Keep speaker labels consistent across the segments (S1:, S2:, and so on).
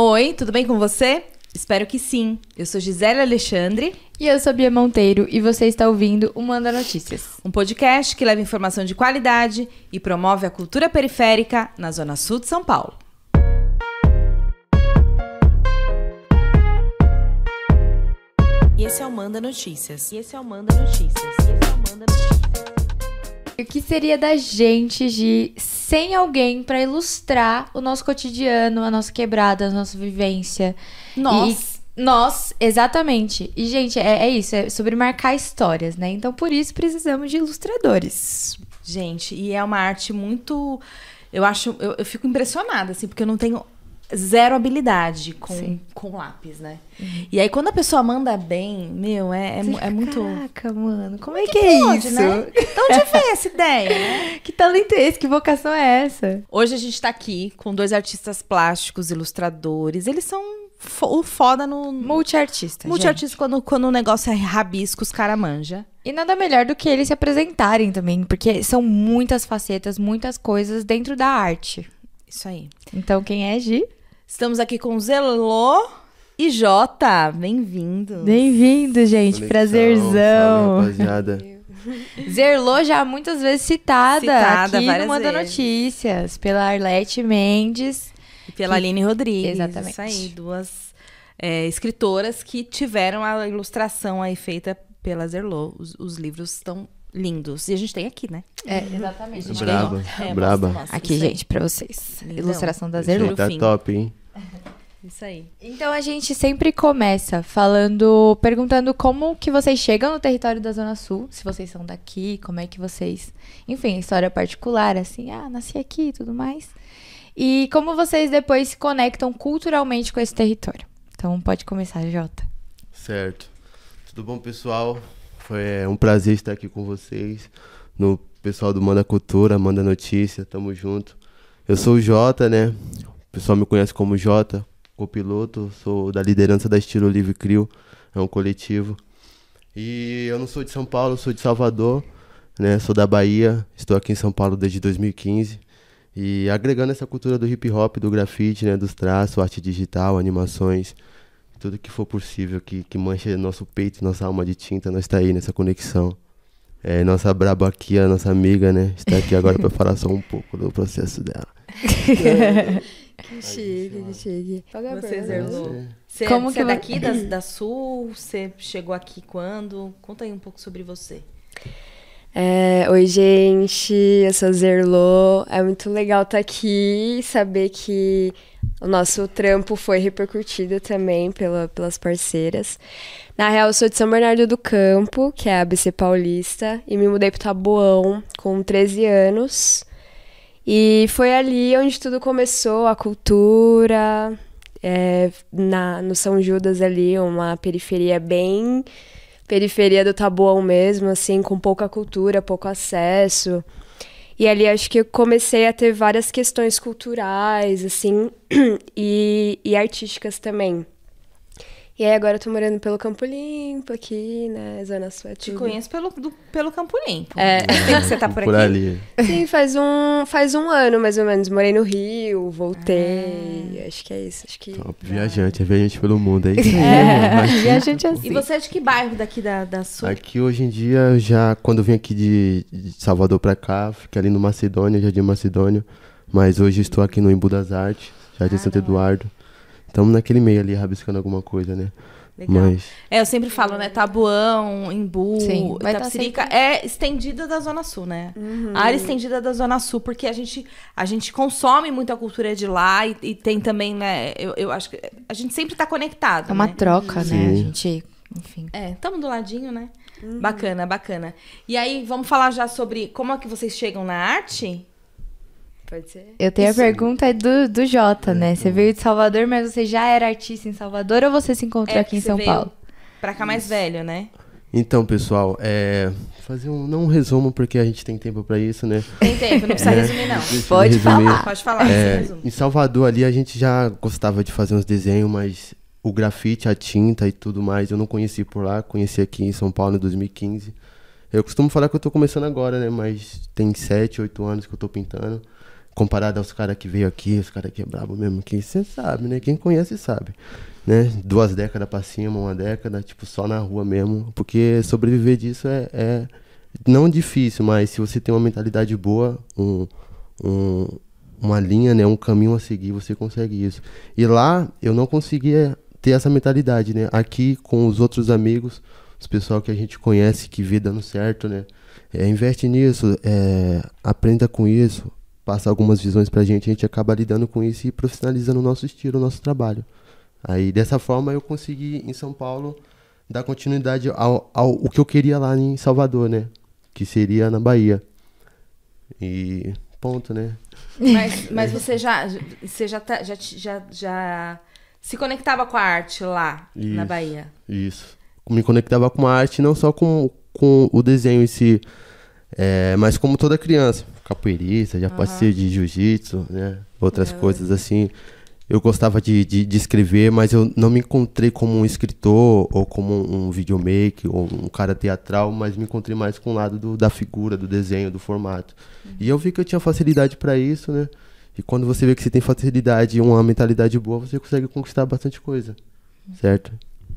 S1: Oi, tudo bem com você? Espero que sim. Eu sou Gisele Alexandre.
S2: E eu sou Bia Monteiro e você está ouvindo o Manda Notícias.
S1: Um podcast que leva informação de qualidade e promove a cultura periférica na Zona Sul de São Paulo. E esse é o Manda Notícias. E esse é o Manda Notícias. E esse é o Manda Notícias.
S2: O que seria da gente de sem alguém para ilustrar o nosso cotidiano, a nossa quebrada, a nossa vivência?
S1: Nós.
S2: E, nós, exatamente. E, gente, é, é isso, é sobre marcar histórias, né? Então, por isso, precisamos de ilustradores.
S1: Gente, e é uma arte muito. Eu acho. Eu, eu fico impressionada, assim, porque eu não tenho zero habilidade com, com lápis, né? Uhum. E aí, quando a pessoa manda bem, meu, é, é, é muito.
S2: Caraca, mano, como é que, que é pode, isso?
S1: Né? Então, onde veio essa ideia, né?
S2: Que talento é esse? Que vocação é essa?
S1: Hoje a gente tá aqui com dois artistas plásticos, ilustradores. Eles são o foda no.
S2: Multiartista.
S1: Multiartista quando, quando o negócio é rabisco, os caras manja.
S2: E nada melhor do que eles se apresentarem também, porque são muitas facetas, muitas coisas dentro da arte.
S1: Isso aí.
S2: Então, quem é Gi?
S1: Estamos aqui com Zelô e Jota. Bem-vindo.
S2: Bem-vindo, gente. Conexão, Prazerzão.
S3: Salve, rapaziada.
S2: Zerlô já muitas vezes citada, citada aqui no Manda Notícias, pela Arlete Mendes.
S1: E pela que... Aline Rodrigues.
S2: Exatamente.
S1: Isso aí, duas é, escritoras que tiveram a ilustração aí feita pela Zerlô. Os, os livros estão lindos. E a gente tem aqui, né?
S2: É, exatamente.
S3: Braba, é, braba.
S2: Mostra. Aqui, gente, pra vocês. Lindão. Ilustração da Zerlô.
S3: Tá top, hein?
S1: Isso aí.
S2: Então a gente sempre começa falando, perguntando como que vocês chegam no território da Zona Sul, se vocês são daqui, como é que vocês, enfim, história particular, assim, ah, nasci aqui e tudo mais. E como vocês depois se conectam culturalmente com esse território. Então pode começar, Jota.
S3: Certo. Tudo bom, pessoal? Foi é, um prazer estar aqui com vocês, no pessoal do Manda Cultura, Manda Notícia, tamo junto. Eu sou o Jota, né? O pessoal me conhece como Jota, copiloto, sou da liderança da Estilo Livre Crio, é um coletivo. E eu não sou de São Paulo, sou de Salvador, né? Sou da Bahia, estou aqui em São Paulo desde 2015. E agregando essa cultura do hip hop, do grafite, né, dos traços, arte digital, animações, tudo que for possível que, que manche nosso peito, nossa alma de tinta, nós está aí nessa conexão. É, nossa braba aqui, a nossa amiga, né, está aqui agora para falar só um pouco do processo dela.
S2: Que chique, que chique.
S1: Você, Zerlô. Você, Como você é daqui, da, da Sul? Você chegou aqui quando? Conta aí um pouco sobre você.
S4: É, Oi, gente, eu sou Zerlô. É muito legal estar tá aqui saber que o nosso trampo foi repercutido também pela, pelas parceiras. Na real, eu sou de São Bernardo do Campo, que é a ABC Paulista, e me mudei para Taboão com 13 anos. E foi ali onde tudo começou, a cultura, é, na, no São Judas ali, uma periferia bem periferia do Taboão mesmo, assim, com pouca cultura, pouco acesso. E ali acho que eu comecei a ter várias questões culturais, assim, e, e artísticas também. E aí agora eu tô morando pelo Campo Limpo aqui, né? Zona Sul. É
S1: Te conheço pelo, do, pelo Campo Limpo.
S4: É.
S1: Tempo que você tá por,
S3: por
S1: aqui?
S3: ali.
S4: Sim, faz um, faz um ano mais ou menos. Morei no Rio, voltei. Ah. Acho que é isso. Acho que...
S3: Top, viajante, é viajante pelo mundo, é isso
S2: É, viajante assim.
S1: E você é de que bairro daqui da, da Sul?
S3: Aqui hoje em dia, já quando eu vim aqui de, de Salvador pra cá, fiquei ali no Macedônia, Jardim Macedônio. Mas hoje estou aqui no Embu das Artes, Jardim ah, Santo Eduardo. Estamos naquele meio ali, rabiscando alguma coisa, né?
S1: Legal. Mas... É, eu sempre falo, né? Tabuão, Embu, Sim, Itapsirica sempre... é estendida da Zona Sul, né? Uhum. A área estendida da Zona Sul, porque a gente, a gente consome muito a cultura de lá e, e tem também, né? Eu, eu acho que a gente sempre tá conectado.
S2: É uma
S1: né?
S2: troca, Sim. né? A gente, enfim.
S1: É, estamos do ladinho, né? Uhum. Bacana, bacana. E aí, vamos falar já sobre como é que vocês chegam na arte?
S4: Pode ser.
S2: Eu tenho Isso. a pergunta do, do Jota, né? Você veio de Salvador, mas você já era artista em Salvador ou você se encontrou é, aqui em São Paulo?
S1: Pra cá mais velho, né?
S3: Então, pessoal, é, fazer um não um resumo porque a gente tem tempo para isso, né?
S1: Tem tempo, não precisa é, resumir não.
S2: Pode resumir. falar.
S1: Pode falar.
S3: É, em Salvador ali a gente já gostava de fazer uns desenhos, mas o grafite, a tinta e tudo mais, eu não conheci por lá, conheci aqui em São Paulo em 2015. Eu costumo falar que eu tô começando agora, né? Mas tem 7, 8 anos que eu tô pintando comparado aos caras que veio aqui, os caras que é brabo mesmo, que você sabe, né? Quem conhece sabe. Né? Duas décadas pra cima, uma década, tipo, só na rua mesmo. Porque sobreviver disso é, é não difícil, mas se você tem uma mentalidade boa, um, um, uma linha, né, um caminho a seguir, você consegue isso. E lá eu não conseguia ter essa mentalidade, né? Aqui com os outros amigos, os pessoal que a gente conhece que vê dando certo, né? É, investe nisso, é, aprenda com isso, passa algumas visões pra gente, a gente acaba lidando com isso e profissionalizando o nosso estilo, o nosso trabalho. Aí dessa forma eu consegui em São Paulo dar continuidade ao, ao o que eu queria lá em Salvador, né? Que seria na Bahia. E ponto, né?
S1: Mas, mas você já você já, tá, já, já, já se conectava com a arte lá isso, na Bahia?
S3: Isso. Me conectava com a arte não só com, com o desenho em si, é, mas como toda criança capoeirista, já uhum. passei de jiu-jitsu, né? Outras uhum. coisas assim. Eu gostava de, de, de, escrever, mas eu não me encontrei como um escritor ou como um, videomaker ou um cara teatral, mas me encontrei mais com o lado do, da figura, do desenho, do formato. Uhum. E eu vi que eu tinha facilidade para isso, né? E quando você vê que você tem facilidade e uma mentalidade boa, você consegue conquistar bastante coisa, certo?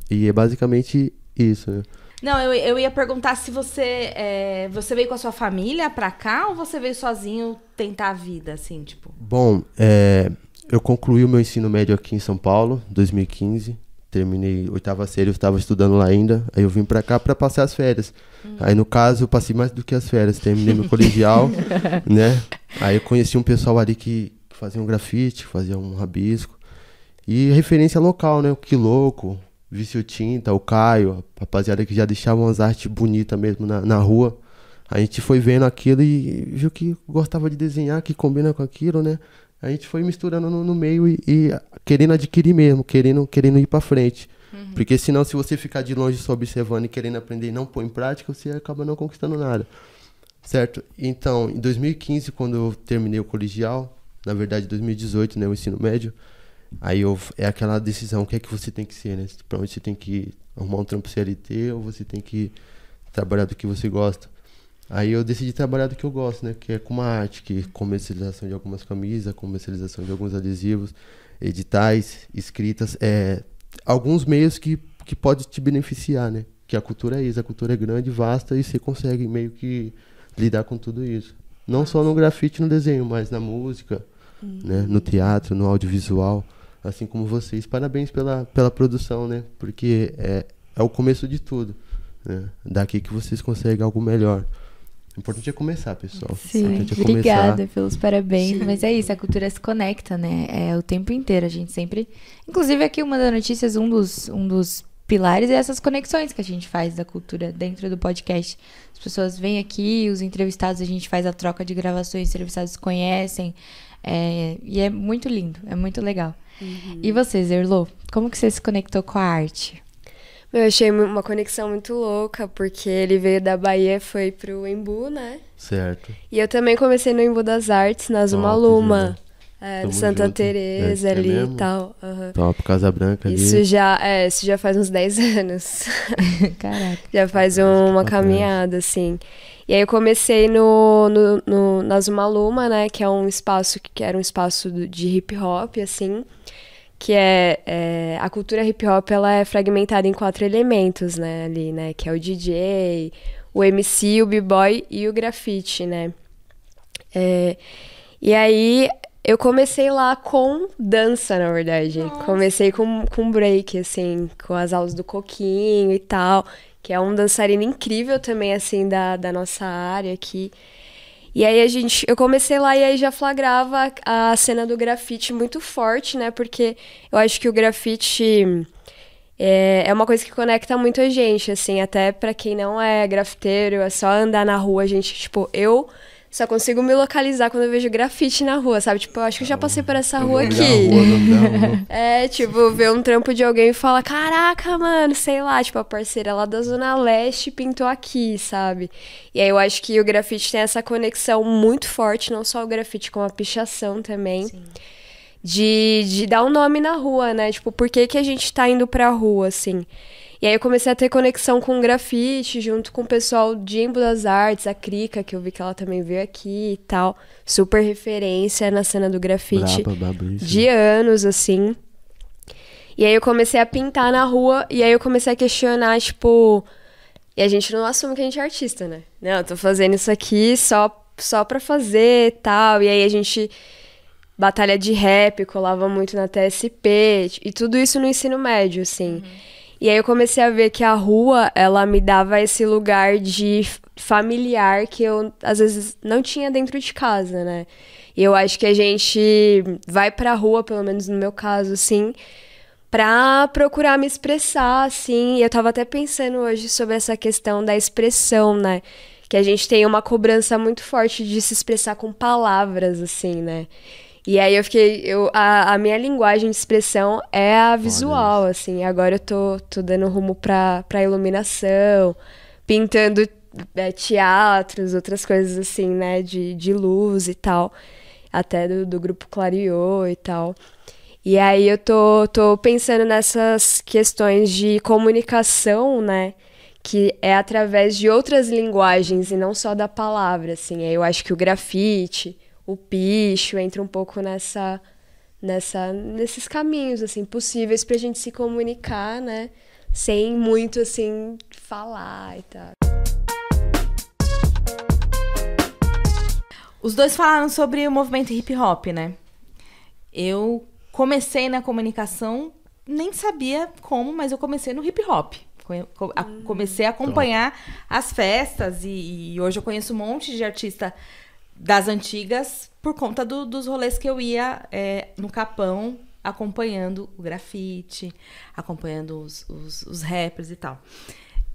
S3: E é basicamente isso, né?
S1: Não, eu, eu ia perguntar se você é, você veio com a sua família pra cá ou você veio sozinho tentar a vida, assim, tipo?
S3: Bom, é, eu concluí o meu ensino médio aqui em São Paulo, 2015. Terminei oitava série, eu estava estudando lá ainda. Aí eu vim pra cá pra passar as férias. Hum. Aí no caso, eu passei mais do que as férias. Terminei no colegial, né? Aí eu conheci um pessoal ali que fazia um grafite, fazia um rabisco. E referência local, né? O Que Louco, Vício Tinta, o Caio, a rapaziada que já deixavam as artes bonitas mesmo na, na rua. A gente foi vendo aquilo e viu que gostava de desenhar, que combina com aquilo, né? A gente foi misturando no, no meio e, e, querendo adquirir mesmo, querendo, querendo ir para frente. Uhum. Porque senão, se você ficar de longe só observando e querendo aprender e não pôr em prática, você acaba não conquistando nada. Certo? Então, em 2015, quando eu terminei o colegial, na verdade 2018, né, o ensino médio, Aí eu, é aquela decisão, o que é que você tem que ser, né? Pra onde você tem que arrumar um trampo CLT ou você tem que trabalhar do que você gosta. Aí eu decidi trabalhar do que eu gosto, né? Que é com uma arte, que é comercialização de algumas camisas, comercialização de alguns adesivos, editais, escritas, é, alguns meios que, que pode te beneficiar, né? Que a cultura é isso, a cultura é grande, vasta e você consegue meio que lidar com tudo isso. Não só no grafite, no desenho, mas na música, uhum. né? No teatro, no audiovisual assim como vocês. Parabéns pela, pela produção, né? Porque é, é o começo de tudo. Né? Daqui que vocês conseguem algo melhor. O importante é começar, pessoal.
S2: Sim,
S3: é
S2: obrigada começar. pelos parabéns. Sim. Mas é isso, a cultura se conecta, né? É o tempo inteiro. A gente sempre. Inclusive, aqui uma das notícias, um dos, um dos pilares é essas conexões que a gente faz da cultura dentro do podcast. As pessoas vêm aqui, os entrevistados, a gente faz a troca de gravações, os entrevistados conhecem. É, e é muito lindo, é muito legal. Uhum. E você, Zerlo, como que você se conectou com a arte?
S4: Eu achei uma conexão muito louca, porque ele veio da Bahia e foi pro Embu, né?
S3: Certo.
S4: E eu também comecei no Embu das Artes, na Zuma Luma. É, Santa junto. Teresa é, ali é e tal. Uhum.
S3: Top, Casa Branca ali.
S4: Isso já, é, isso já faz uns 10 anos.
S2: Caraca.
S4: já faz um, uma caminhada, assim. E aí eu comecei no, no, no, na Zuma Luma, né? Que é um espaço que era um espaço de hip hop, assim que é, é, a cultura hip hop ela é fragmentada em quatro elementos, né, ali, né, que é o DJ, o MC, o b-boy e o grafite, né. É, e aí eu comecei lá com dança, na verdade. Nossa. Comecei com, com break, assim, com as aulas do Coquinho e tal, que é um dançarino incrível também, assim, da, da nossa área aqui. E aí a gente, eu comecei lá e aí já flagrava a cena do grafite muito forte, né? Porque eu acho que o grafite é, é uma coisa que conecta muito a gente, assim, até para quem não é grafiteiro, é só andar na rua, a gente, tipo, eu só consigo me localizar quando eu vejo grafite na rua, sabe? Tipo, eu acho que eu já passei por essa rua aqui. Rua, é, tipo, ver um trampo de alguém e falar: caraca, mano, sei lá, tipo, a parceira lá da Zona Leste pintou aqui, sabe? E aí eu acho que o grafite tem essa conexão muito forte, não só o grafite, com a pichação também. Sim. De, de dar um nome na rua, né? Tipo, por que, que a gente tá indo pra rua, assim? E aí eu comecei a ter conexão com grafite, junto com o pessoal de Embo das Artes, a Krika, que eu vi que ela também veio aqui e tal. Super referência na cena do grafite.
S3: Braba,
S4: de anos, assim. E aí eu comecei a pintar na rua, e aí eu comecei a questionar, tipo. E a gente não assume que a gente é artista, né? Não, eu tô fazendo isso aqui só, só pra fazer e tal. E aí a gente. Batalha de rap, colava muito na TSP, e tudo isso no ensino médio, assim. Uhum. E aí eu comecei a ver que a rua, ela me dava esse lugar de familiar que eu, às vezes, não tinha dentro de casa, né? E eu acho que a gente vai pra rua, pelo menos no meu caso, assim, pra procurar me expressar, assim. E eu tava até pensando hoje sobre essa questão da expressão, né? Que a gente tem uma cobrança muito forte de se expressar com palavras, assim, né? E aí eu fiquei. Eu, a, a minha linguagem de expressão é a visual, assim. Agora eu tô, tô dando rumo pra, pra iluminação, pintando é, teatros, outras coisas assim, né? De, de luz e tal. Até do, do grupo Clariô e tal. E aí eu tô, tô pensando nessas questões de comunicação, né? Que é através de outras linguagens e não só da palavra, assim. Eu acho que o grafite, o picho entra um pouco nessa, nessa, nesses caminhos, assim, possíveis pra gente se comunicar, né? Sem muito, assim, falar e tal.
S1: Os dois falaram sobre o movimento hip hop, né? Eu comecei na comunicação, nem sabia como, mas eu comecei no hip hop. Comecei a acompanhar as festas e, e, hoje eu conheço um monte de artista das antigas por conta do, dos rolês que eu ia é, no Capão acompanhando o grafite, acompanhando os, os, os rappers e tal.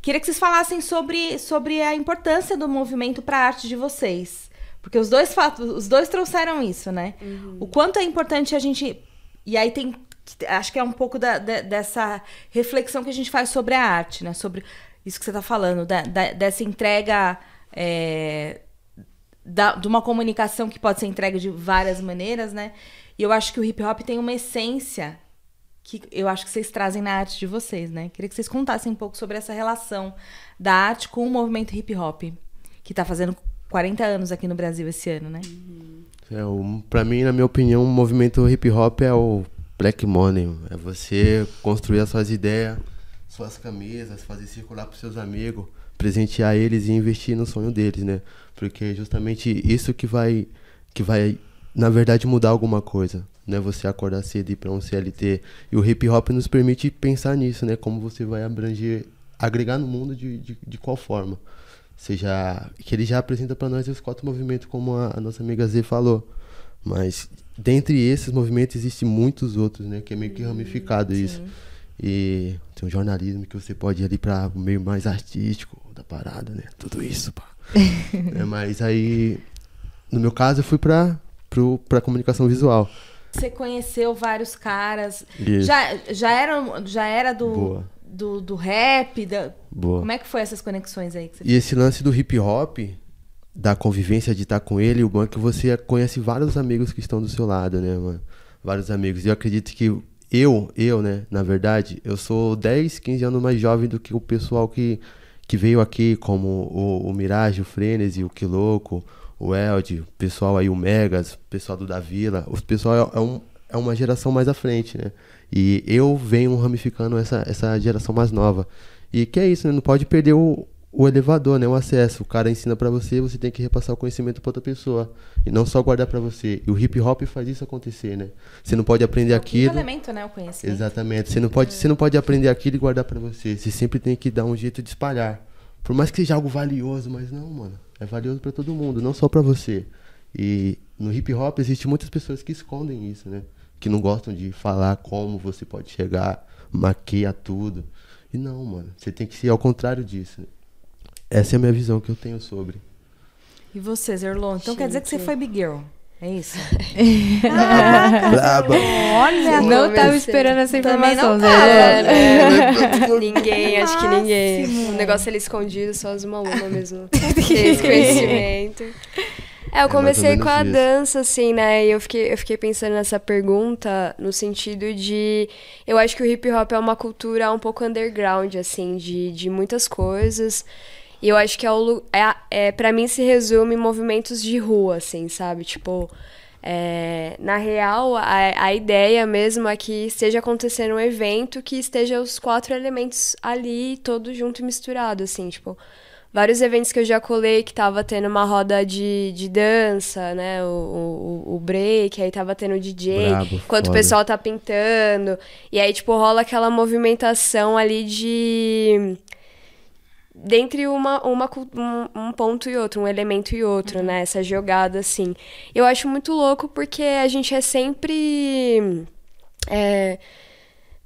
S1: Queria que vocês falassem sobre, sobre a importância do movimento para a arte de vocês. Porque os dois fatos, os dois trouxeram isso, né? Uhum. O quanto é importante a gente e aí tem. Acho que é um pouco da, da, dessa reflexão que a gente faz sobre a arte, né? Sobre isso que você está falando, da, dessa entrega. É, da, de uma comunicação que pode ser entregue de várias maneiras, né? E eu acho que o hip hop tem uma essência que eu acho que vocês trazem na arte de vocês, né? Queria que vocês contassem um pouco sobre essa relação da arte com o movimento hip hop, que está fazendo 40 anos aqui no Brasil esse ano, né? Uhum.
S3: É, pra mim, na minha opinião, o movimento hip hop é o black money. É você construir as suas ideias, suas camisas, fazer circular pros seus amigos, presentear eles e investir no sonho deles, né? Porque é justamente isso que vai, que vai, na verdade, mudar alguma coisa. Né, você acordar cedo e ir para um CLT. E o hip hop nos permite pensar nisso, né? Como você vai abranger, agregar no mundo de, de, de qual forma seja que ele já apresenta para nós os quatro movimentos como a, a, nossa amiga Z falou mas dentre esses movimentos existem muitos outros né que é meio que ramificado hum, isso e tem um jornalismo que você pode ir ali para o meio mais artístico da parada né tudo isso pá. é, mas aí no meu caso eu fui para para comunicação visual
S1: você conheceu vários caras isso. já já era já era do Boa do, do rap? Da... Boa. Como é que foi essas conexões aí?
S3: e esse lance do hip hop, da convivência de estar com ele, o bom é que você conhece vários amigos que estão do seu lado, né, mano? Vários amigos. E eu acredito que eu, eu, né, na verdade, eu sou 10, 15 anos mais jovem do que o pessoal que, que veio aqui, como o, o Mirage, o Frenesi, o Quiloco, o Eld, o pessoal aí, o Megas, o pessoal do Da Vila. O pessoal é, é, um, é uma geração mais à frente, né? E eu venho ramificando essa, essa geração mais nova. E que é isso, né? Não pode perder o, o elevador, né? O acesso. O cara ensina para você, você tem que repassar o conhecimento para outra pessoa. E não só guardar para você. E o hip hop faz isso acontecer, né? Você não pode aprender é aquilo.
S1: É elemento, né? O conhecimento.
S3: Exatamente. Você não pode, você não pode aprender aquilo e guardar para você. Você sempre tem que dar um jeito de espalhar. Por mais que seja algo valioso, mas não, mano. É valioso para todo mundo, não só para você. E no hip hop existe muitas pessoas que escondem isso, né? que não gostam de falar como você pode chegar, maquia tudo. E não, mano, você tem que ser ao contrário disso. Essa é a minha visão que eu tenho sobre.
S1: E você, Zerlon? Então Gente. quer dizer que você foi Big Girl? É isso?
S3: Braba.
S2: Olha, não estava esperando essa informação,
S4: Zé. Né? ninguém, acho que ninguém. O negócio ali escondido, só as malumas mesmo. Esse conhecimento. É, eu é comecei é com a isso. dança, assim, né? E eu fiquei, eu fiquei pensando nessa pergunta no sentido de. Eu acho que o hip hop é uma cultura um pouco underground, assim, de, de muitas coisas. E eu acho que é, o, é, é para mim se resume em movimentos de rua, assim, sabe? Tipo, é, na real, a, a ideia mesmo é que esteja acontecendo um evento que esteja os quatro elementos ali, todos junto e misturado, assim, tipo vários eventos que eu já colei que tava tendo uma roda de, de dança, né? O, o, o break, aí tava tendo o DJ, Bravo, enquanto foda. o pessoal tá pintando. E aí, tipo, rola aquela movimentação ali de. Dentre uma, uma, um, um ponto e outro, um elemento e outro, né? Essa jogada, assim. Eu acho muito louco porque a gente é sempre. É,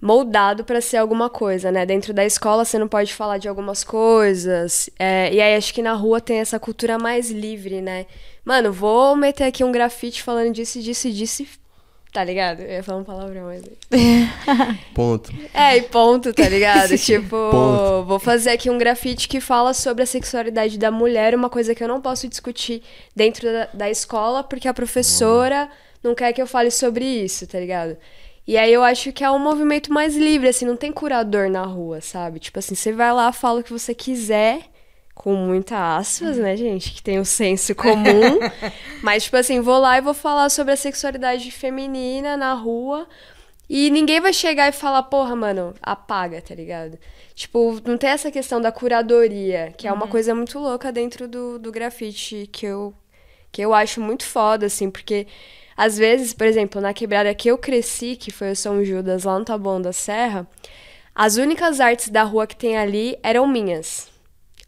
S4: moldado para ser alguma coisa, né? Dentro da escola você não pode falar de algumas coisas. É, e aí acho que na rua tem essa cultura mais livre, né? Mano, vou meter aqui um grafite falando disso, disso, disso. Tá ligado? Eu ia falar um palavrão, mas.
S3: ponto.
S4: É, e ponto, tá ligado? tipo, ponto. vou fazer aqui um grafite que fala sobre a sexualidade da mulher, uma coisa que eu não posso discutir dentro da, da escola, porque a professora não quer que eu fale sobre isso, tá ligado? E aí eu acho que é um movimento mais livre, assim, não tem curador na rua, sabe? Tipo assim, você vai lá, fala o que você quiser, com muita aspas, né, gente? Que tem o senso comum. mas, tipo assim, vou lá e vou falar sobre a sexualidade feminina na rua. E ninguém vai chegar e falar, porra, mano, apaga, tá ligado? Tipo, não tem essa questão da curadoria, que é uma uhum. coisa muito louca dentro do, do grafite que eu, que eu acho muito foda, assim, porque às vezes, por exemplo, na quebrada que eu cresci, que foi o São Judas, lá no Taboão da Serra, as únicas artes da rua que tem ali eram minhas.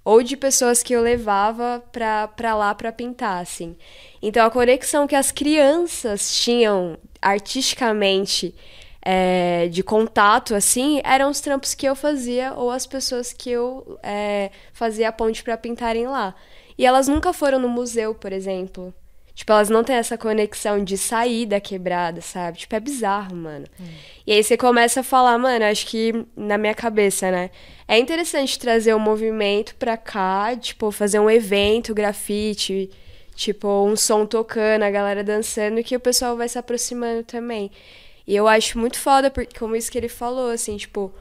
S4: Ou de pessoas que eu levava pra, lá pra pintar, assim. Então a conexão que as crianças tinham artisticamente é, de contato, assim, eram os trampos que eu fazia ou as pessoas que eu é, fazia a ponte para pintarem lá. E elas nunca foram no museu, por exemplo. Tipo, elas não têm essa conexão de sair da quebrada, sabe? Tipo, é bizarro, mano. Hum. E aí você começa a falar, mano, acho que na minha cabeça, né? É interessante trazer o um movimento pra cá, tipo, fazer um evento, grafite, tipo, um som tocando, a galera dançando, que o pessoal vai se aproximando também. E eu acho muito foda, porque, como isso que ele falou, assim, tipo,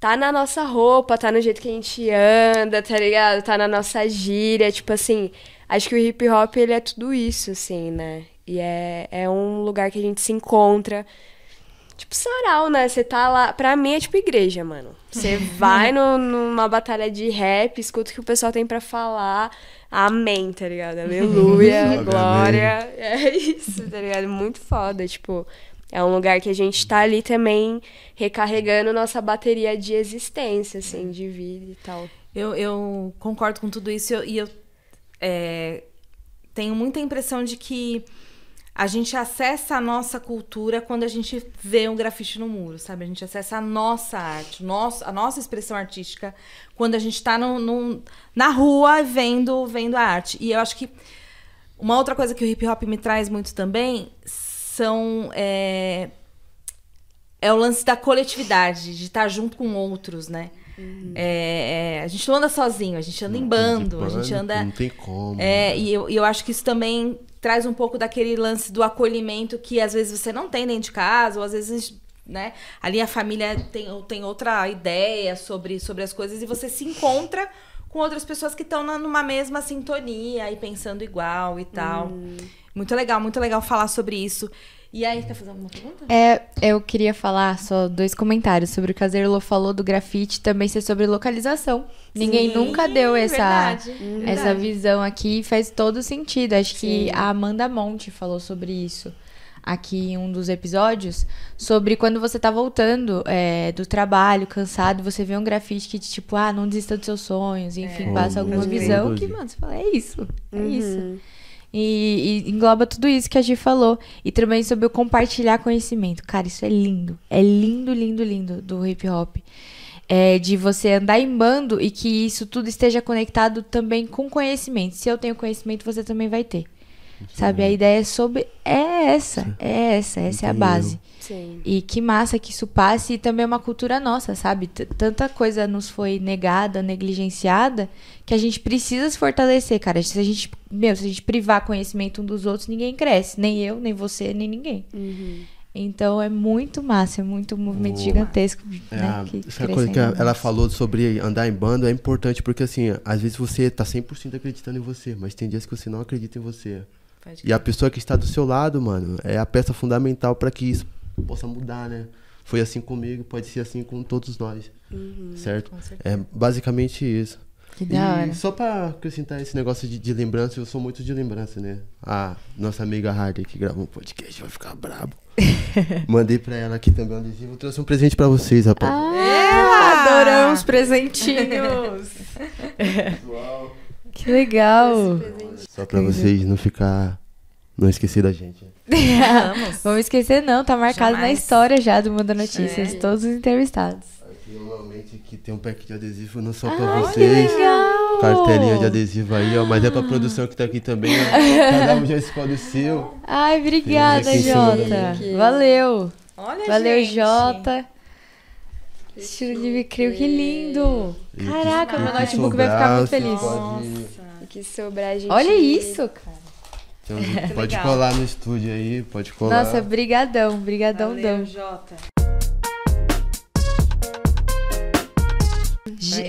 S4: tá na nossa roupa, tá no jeito que a gente anda, tá ligado? Tá na nossa gíria, tipo assim, acho que o hip hop ele é tudo isso, assim, né? E é, é um lugar que a gente se encontra. Tipo, sarau, né? Você tá lá. Pra mim é tipo igreja, mano. Você vai no, numa batalha de rap, escuta o que o pessoal tem para falar. Amém, tá ligado? Aleluia, glória. É isso, tá ligado? Muito foda. Tipo, é um lugar que a gente tá ali também recarregando nossa bateria de existência, assim, de vida e tal.
S1: Eu, eu concordo com tudo isso e eu, é, tenho muita impressão de que a gente acessa a nossa cultura quando a gente vê um grafite no muro, sabe? A gente acessa a nossa arte, nosso, a nossa expressão artística quando a gente está na rua vendo, vendo a arte. E eu acho que uma outra coisa que o hip hop me traz muito também são. É, é o lance da coletividade, de estar junto com outros, né? Uhum. É, é, a gente não anda sozinho, a gente anda não, em bando, a gente anda.
S3: Não tem como.
S1: É, né? e eu, eu acho que isso também traz um pouco daquele lance do acolhimento que às vezes você não tem dentro de casa, ou às vezes. Né? Ali a família tem, tem outra ideia sobre, sobre as coisas e você se encontra com outras pessoas que estão numa mesma sintonia e pensando igual e tal. Hum. Muito legal, muito legal falar sobre isso. E aí, quer fazer alguma pergunta?
S2: É, eu queria falar só dois comentários sobre o que a Zerlo falou do grafite, também ser sobre localização. Ninguém Sim, nunca deu essa, verdade, essa verdade. visão aqui faz todo sentido. Acho Sim. que a Amanda Monte falou sobre isso aqui em um dos episódios, sobre quando você tá voltando é, do trabalho, cansado, você vê um grafite que, tipo, ah, não desista dos seus sonhos, enfim, é, passa alguma visão que, mano, você fala, é isso, é uhum. isso. E, e, engloba tudo isso que a Gi falou. E também sobre o compartilhar conhecimento. Cara, isso é lindo. É lindo, lindo, lindo do hip hop. É de você andar em bando e que isso tudo esteja conectado também com conhecimento. Se eu tenho conhecimento, você também vai ter. Sabe? A ideia é sobre. É essa. É essa. Essa é a base. Sim. E que massa que isso passe e também é uma cultura nossa, sabe? T Tanta coisa nos foi negada, negligenciada, que a gente precisa se fortalecer, cara. Se a gente, meu, se a gente privar conhecimento um dos outros, ninguém cresce. Nem eu, nem você, nem ninguém. Uhum. Então é muito massa, é muito um movimento Boa. gigantesco.
S3: É, né, que essa coisa que ela falou sobre andar em bando é importante porque, assim, às vezes você tá 100% acreditando em você, mas tem dias que você não acredita em você. E a pessoa que está do seu lado, mano, é a peça fundamental para que isso possa mudar, né? Foi assim comigo, pode ser assim com todos nós. Uhum, certo? É basicamente isso.
S2: Que da hora.
S3: E só pra acrescentar esse negócio de, de, lembrança, eu sou muito de lembrança, né? A nossa amiga Hardy que gravou um podcast vai ficar brabo. Mandei pra ela aqui também um adesivo. Eu trouxe um presente pra vocês, rapaz.
S2: Ah, adoramos presentinhos. que legal.
S3: Só pra vocês não ficar não esquecer da gente.
S2: Vamos. Vamos esquecer não, tá marcado Jamais. na história já do Mundo Notícias, é. todos os entrevistados.
S3: Aqui normalmente que tem um pack de adesivo não só ah, pra vocês. Que legal. Cartelinha de adesivo aí, ó, mas é pra produção que tá aqui também. Cada um já escolhe o seu.
S2: Ai, obrigada, Jota. Valeu. Olha, Valeu, gente. Jota. Estilo de Vicrio, que lindo! Caraca, meu notebook vai ficar muito feliz.
S4: Nossa. Que sobrar, gente.
S2: Olha isso, cara.
S3: Então, pode legal. colar no estúdio aí, pode colar.
S2: Nossa, brigadão, brigadão, Valeu, Jota.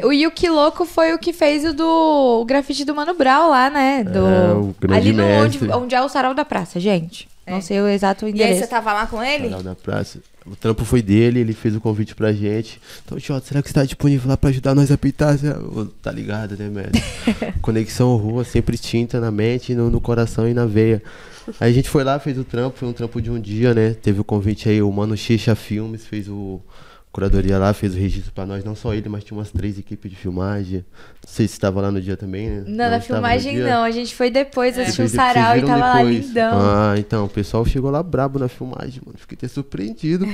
S2: O Yuki Louco foi o que fez o do o grafite do Mano Brown lá, né? Do,
S3: é, o grande
S2: ali
S3: no,
S2: onde, onde é o Sarau da Praça, gente. É. Não sei o exato endereço. E aí
S1: você tava lá com ele?
S3: Sarau da Praça. O trampo foi dele, ele fez o convite pra gente. Então, Jota, será que você tá disponível lá pra ajudar nós a pintar? Tá ligado, né, velho? Conexão rua, sempre tinta na mente, no, no coração e na veia. Aí a gente foi lá, fez o trampo, foi um trampo de um dia, né? Teve o convite aí, o Mano Xixa Filmes fez o, curadoria lá fez o registro para nós, não só ele, mas tinha umas três equipes de filmagem. Não sei se estava lá no dia também, né?
S2: Não, na filmagem não, a gente foi depois, é. assistiu o sarau e tava depois. lá lindão.
S3: Ah, então, o pessoal chegou lá brabo na filmagem, mano. Fiquei até surpreendido.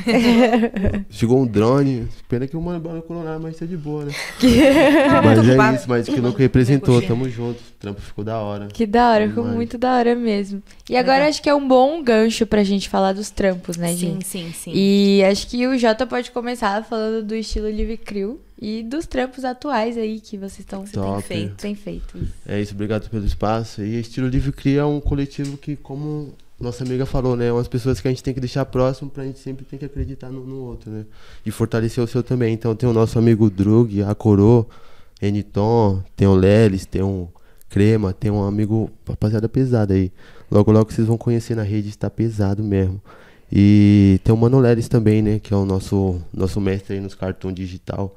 S3: chegou um drone, pena que o Mano Brown não mas é de boa, né? mas é isso, mas que nunca representou, tamo junto. O trampo ficou da hora.
S2: Que da hora, ficou muito da hora mesmo. E agora acho que é um bom gancho pra gente falar dos trampos, né, gente?
S1: Sim, sim, sim.
S2: E acho que o Jota pode começar falando do estilo Live Crew e dos trampos atuais aí que vocês estão
S3: têm
S2: feito. Têm feito isso.
S3: É isso, obrigado pelo espaço. E estilo Live Crew é um coletivo que, como nossa amiga falou, né? Umas pessoas que a gente tem que deixar próximo pra gente sempre tem que acreditar no, no outro, né? E fortalecer o seu também. Então tem o nosso amigo Drug, a Coro, Eniton, tem o Lelis, tem um Crema, tem um amigo, rapaziada pesada aí. Logo, logo vocês vão conhecer na rede, está pesado mesmo. E tem o Mano Leres também, né? Que é o nosso, nosso mestre aí nos cartões digital.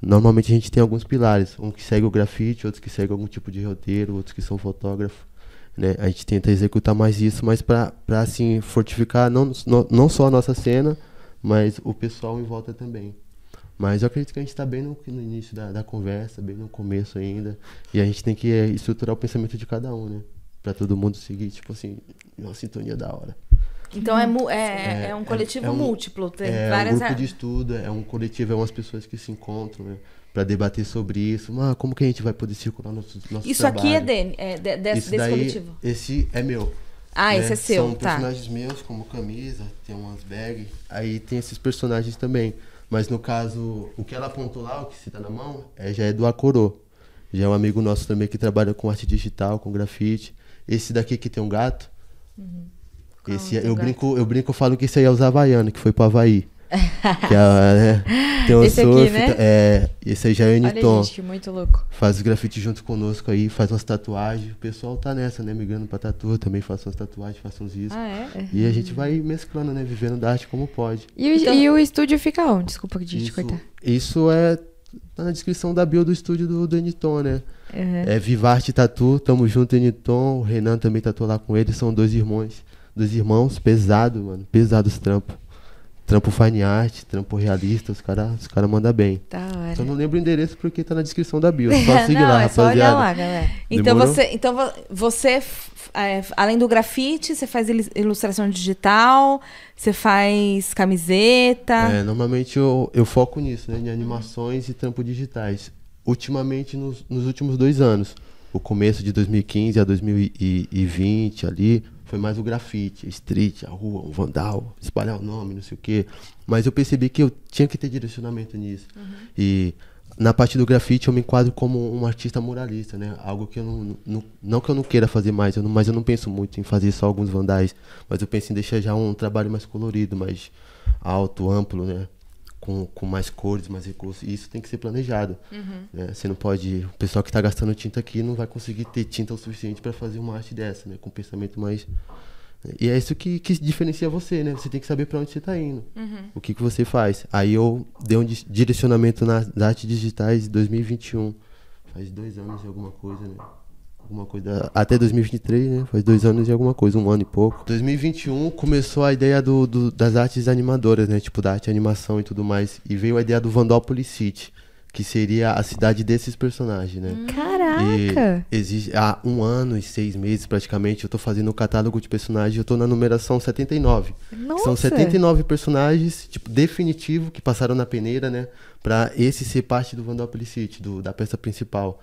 S3: Normalmente a gente tem alguns pilares. Um que segue o grafite, outros que segue algum tipo de roteiro, outros que são fotógrafos. Né? A gente tenta executar mais isso, mas para assim, fortificar não, não, não só a nossa cena, mas o pessoal em volta também. Mas eu acredito que a gente está bem no, no início da, da, conversa, bem no começo ainda. E a gente tem que é, estruturar o pensamento de cada um, né? Para todo mundo seguir, tipo assim, uma sintonia da hora.
S1: Então é, é, é, é um coletivo é, um, múltiplo, tem
S3: é
S1: várias...
S3: um grupo de estudo, é um coletivo, é umas pessoas que se encontram, né? Para debater sobre isso. Ah, como que a gente vai poder circular nosso, nosso
S1: Isso
S3: trabalho?
S1: aqui é, dele, é de, de, desse daí, coletivo?
S3: Esse é meu.
S1: Ah, né? esse é seu,
S3: São
S1: tá.
S3: personagens meus, como camisa, tem umas bags. Aí tem esses personagens também. Mas no caso, o que ela apontou lá, o que tá na mão, é, já é do Acorô. Já é um amigo nosso também que trabalha com arte digital, com grafite. Esse daqui que tem um gato, uhum. Esse, eu, brinco, eu brinco, eu falo que esse aí é o Havaiano, que foi pro Havaí. Que é, é, tem um esse surf, aqui, né? é, esse aí já é o.
S2: Olha, gente, muito louco.
S3: Faz grafite junto conosco aí, faz umas tatuagens. O pessoal tá nessa, né? Migrando pra tatu, também faz umas tatuagens, faz uns riscos.
S2: Ah, é?
S3: E a gente vai mesclando, né? Vivendo da arte como pode.
S2: E, então, e o estúdio fica onde? Desculpa de te cortar.
S3: Isso é tá na descrição da bio do estúdio do, do Eniton, né? Uhum. É Vivarte Tatu, tamo junto, Eniton. O Renan também tatuou lá com ele, são dois irmãos dos irmãos, pesado, mano. Pesado os trampos. Trampo fine art, trampo realista, os caras os cara mandam bem.
S2: Da hora.
S3: Só não lembro o endereço porque tá na descrição da bio. Só seguir não, lá, é rapaziada. Só olhar lá, galera.
S1: Então você, então você é, além do grafite, você faz ilustração digital, você faz camiseta.
S3: É, normalmente eu, eu foco nisso, né? Em animações e trampo digitais. Ultimamente, nos, nos últimos dois anos, o começo de 2015 a 2020 ali, foi mais o grafite, a street, a rua, o vandal, espalhar o nome, não sei o quê. Mas eu percebi que eu tinha que ter direcionamento nisso. Uhum. E na parte do grafite eu me enquadro como um artista muralista, né? Algo que eu não, não, não que eu não queira fazer mais, eu não, mas eu não penso muito em fazer só alguns vandais, mas eu penso em deixar já um trabalho mais colorido, mais alto, amplo, né? Com, com mais cores, mais recursos. E isso tem que ser planejado. Uhum. Né? Você não pode. O pessoal que está gastando tinta aqui não vai conseguir ter tinta o suficiente para fazer uma arte dessa, né? Com um pensamento mais. E é isso que, que diferencia você, né? Você tem que saber para onde você está indo. Uhum. O que, que você faz. Aí eu dei um direcionamento nas artes digitais 2021. Faz dois anos e alguma coisa, né? Alguma coisa. Até 2023, né? Faz dois anos e alguma coisa, um ano e pouco. 2021 começou a ideia do, do, das artes animadoras, né? Tipo, da arte animação e tudo mais. E veio a ideia do Vandópolis City, que seria a cidade desses personagens, né?
S2: Caraca!
S3: E existe, há um ano e seis meses, praticamente, eu tô fazendo o um catálogo de personagens, eu tô na numeração 79. Nossa. São 79 personagens, tipo, definitivo, que passaram na peneira, né? Pra esse ser parte do Vandópolis City, do, da peça principal.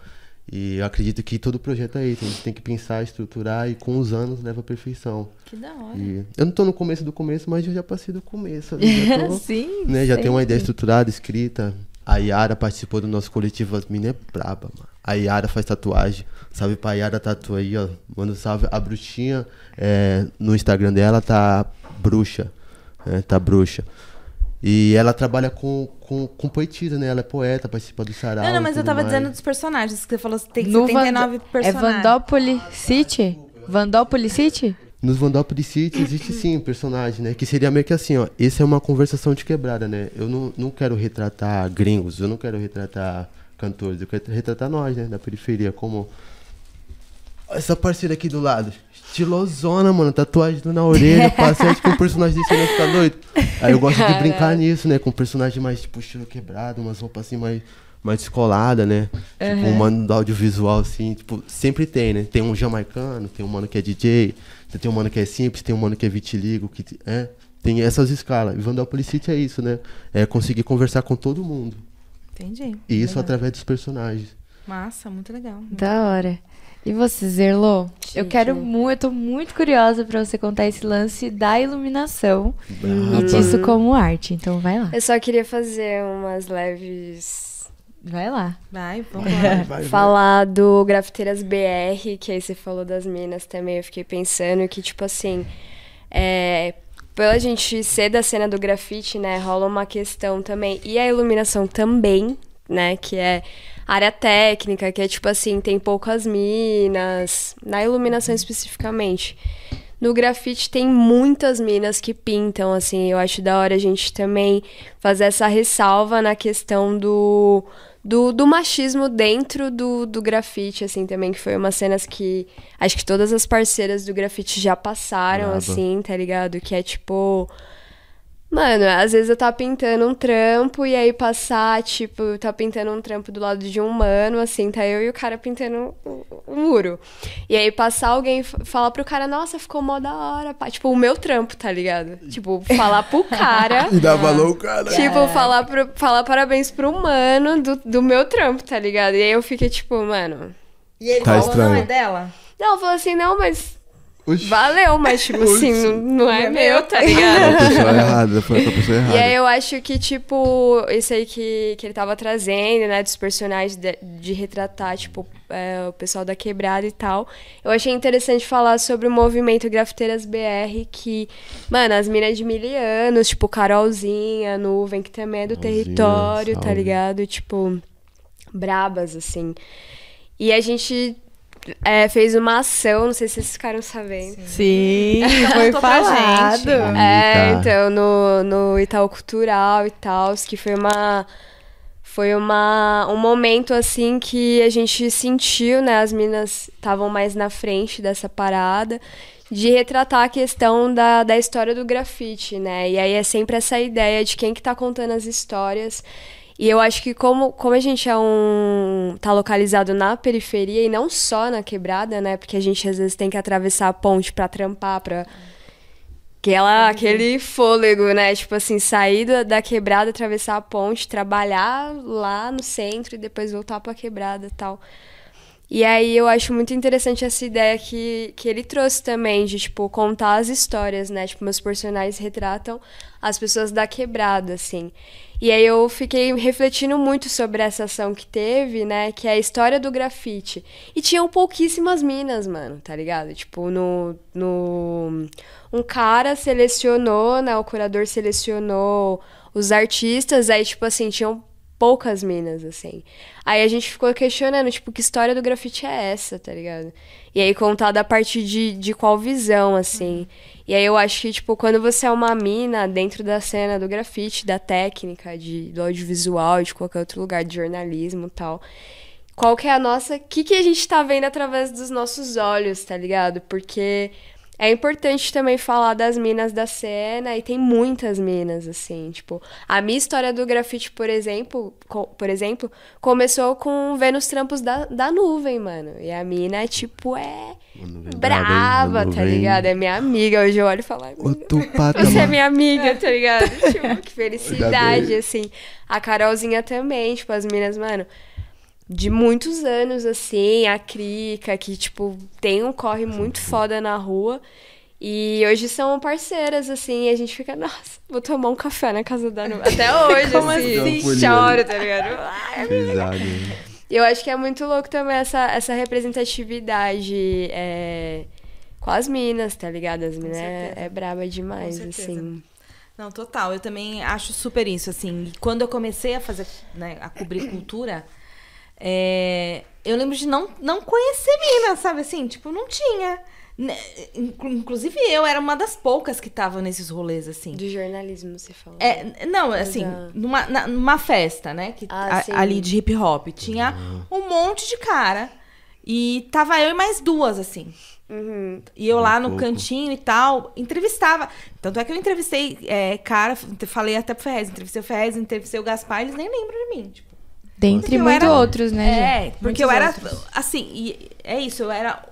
S3: E eu acredito que todo projeto é isso. A gente tem que pensar, estruturar e com os anos leva à perfeição.
S1: Que da hora.
S3: E eu não estou no começo do começo, mas eu já passei do começo. Já, tô,
S2: Sim,
S3: né, já tenho uma ideia estruturada, escrita. A Yara participou do nosso coletivo As Minas é braba, mano. A Yara faz tatuagem. Salve pra Yara Tatu aí, ó. Manda um salve. A bruxinha, é, no Instagram dela tá bruxa. É, tá bruxa. E ela trabalha com, com, com poetisa, né? Ela é poeta, participa do sarau.
S1: Não, não, mas eu tava mais. dizendo dos personagens, que você falou que tem 79 Vando... personagens.
S2: É Vandópolis City? Vandópolis City?
S3: Nos Vandópolis City existe sim um personagem, né? Que seria meio que assim, ó. Esse é uma conversação de quebrada, né? Eu não, não quero retratar gringos, eu não quero retratar cantores, eu quero retratar nós, né? Da periferia, como. Essa parceira aqui do lado estilosona, mano. Tatuagem na orelha, passei tipo um personagem desse vai ficar doido. Aí eu gosto de brincar nisso, né? Com um personagem mais, tipo, estilo quebrado, umas roupas assim mais, mais descolada, né? Uhum. Tipo, um mano do audiovisual, assim, tipo, sempre tem, né? Tem um jamaicano, tem um mano que é DJ, tem um mano que é simples, tem um mano que é vitiligo, que é. Tem essas escalas. E Vandópolis City é isso, né? É conseguir conversar com todo mundo.
S1: Entendi.
S3: E isso legal. através dos personagens.
S1: Massa, muito legal.
S2: Da hora. E você, Zerlo? Gente. Eu quero muito, eu tô muito curiosa para você contar esse lance da iluminação Brava. e disso como arte. Então vai lá.
S4: Eu só queria fazer umas leves.
S2: Vai lá.
S1: Vai, vamos lá.
S4: Vai, Falar do Grafiteiras BR, que aí você falou das minas também. Eu fiquei pensando que, tipo assim, é, pela gente ser da cena do grafite, né, rola uma questão também. E a iluminação também, né, que é área técnica, que é tipo assim, tem poucas minas, na iluminação especificamente. No grafite tem muitas minas que pintam, assim, eu acho da hora a gente também fazer essa ressalva na questão do, do, do machismo dentro do, do grafite, assim, também, que foi umas cenas que acho que todas as parceiras do grafite já passaram, assim, tá ligado? Que é tipo Mano, às vezes eu tava pintando um trampo e aí passar, tipo, eu tava pintando um trampo do lado de um mano, assim, tá eu e o cara pintando o, o muro. E aí passar alguém falar pro cara, nossa, ficou mó da hora, pá. Tipo, o meu trampo, tá ligado? Tipo, falar pro cara.
S3: e dar valor ao cara.
S4: Tipo, é. falar, pro, falar parabéns pro mano do, do meu trampo, tá ligado? E aí eu fiquei tipo, mano.
S1: E ele tá falou, não é dela?
S4: Não, falou assim, não, mas Oxi. Valeu, mas tipo Oxi. assim, não, não é, é meu, tá ligado?
S3: É a pessoa errada, foi a pessoa errada.
S4: E aí eu acho que, tipo, isso aí que, que ele tava trazendo, né, dos personagens, de, de retratar, tipo, é, o pessoal da quebrada e tal. Eu achei interessante falar sobre o movimento Grafiteiras BR, que, mano, as minas de mil anos, tipo, Carolzinha, Nuvem, que também é do Carolzinha, território, tá salve. tá ligado? Tipo, brabas, assim. E a gente é, fez uma ação, não sei se vocês ficaram sabendo.
S2: Sim, foi falado. Gente.
S4: É, então, no, no Itaú Cultural e tal, que foi uma foi uma, um momento assim que a gente sentiu, né? As minas estavam mais na frente dessa parada de retratar a questão da, da história do grafite, né? E aí é sempre essa ideia de quem que tá contando as histórias e eu acho que como, como a gente é um. tá localizado na periferia e não só na quebrada, né? Porque a gente às vezes tem que atravessar a ponte para trampar, pra. Aquela, aquele fôlego, né? Tipo assim, sair da, da quebrada, atravessar a ponte, trabalhar lá no centro e depois voltar pra quebrada e tal. E aí eu acho muito interessante essa ideia que, que ele trouxe também, de, tipo, contar as histórias, né? Tipo, meus personagens retratam as pessoas da quebrada, assim. E aí eu fiquei refletindo muito sobre essa ação que teve, né? Que é a história do grafite. E tinham pouquíssimas minas, mano, tá ligado? Tipo, no. no um cara selecionou, né? O curador selecionou os artistas, aí, tipo assim, tinham poucas minas, assim. Aí a gente ficou questionando, tipo, que história do grafite é essa, tá ligado? E aí contada a partir de, de qual visão, assim. Uhum. E aí eu acho que, tipo, quando você é uma mina dentro da cena do grafite, da técnica, de, do audiovisual, de qualquer outro lugar, de jornalismo e tal, qual que é a nossa... O que, que a gente tá vendo através dos nossos olhos, tá ligado? Porque é importante também falar das minas da cena, e tem muitas minas, assim, tipo, a minha história do grafite, por exemplo, por exemplo, começou com vendo os trampos da, da nuvem, mano. E a mina, tipo, é brava, tá ligado? É minha amiga. Hoje eu olho e falo, você é minha amiga, tá ligado? tipo, que felicidade, assim. A Carolzinha também, tipo, as minas, mano de muitos anos, assim, a Crica, que, tipo, tem um corre muito foda na rua. E hoje são parceiras, assim, e a gente fica, nossa, vou tomar um café na casa da Nu. Até hoje, Como assim, assim? choro, tá ligado? Ai, Eu acho que é muito louco também essa, essa representatividade é, com as minas, tá ligado? As minas é, é braba demais, assim.
S1: Não, total. Eu também acho super isso, assim. Quando eu comecei a fazer, né, a cobrir cultura, é, eu lembro de não, não conhecer mina, sabe assim? Tipo, não tinha. Né, inclusive eu era uma das poucas que tava nesses rolês, assim.
S4: De jornalismo, você falou.
S1: É, não, assim, numa, na, numa festa, né? Que, ah, a, ali de hip hop. Tinha uhum. um monte de cara. E tava eu e mais duas, assim. Uhum. E eu lá no cantinho e tal, entrevistava. Tanto é que eu entrevistei é, cara, falei até pro Ferrez, entrevistei o Ferrez, entrevistei o Gaspar, eles nem lembram de mim. Tipo,
S2: Dentre muitos outros,
S1: né? É, porque eu era. Outros. Assim, e é isso, eu era.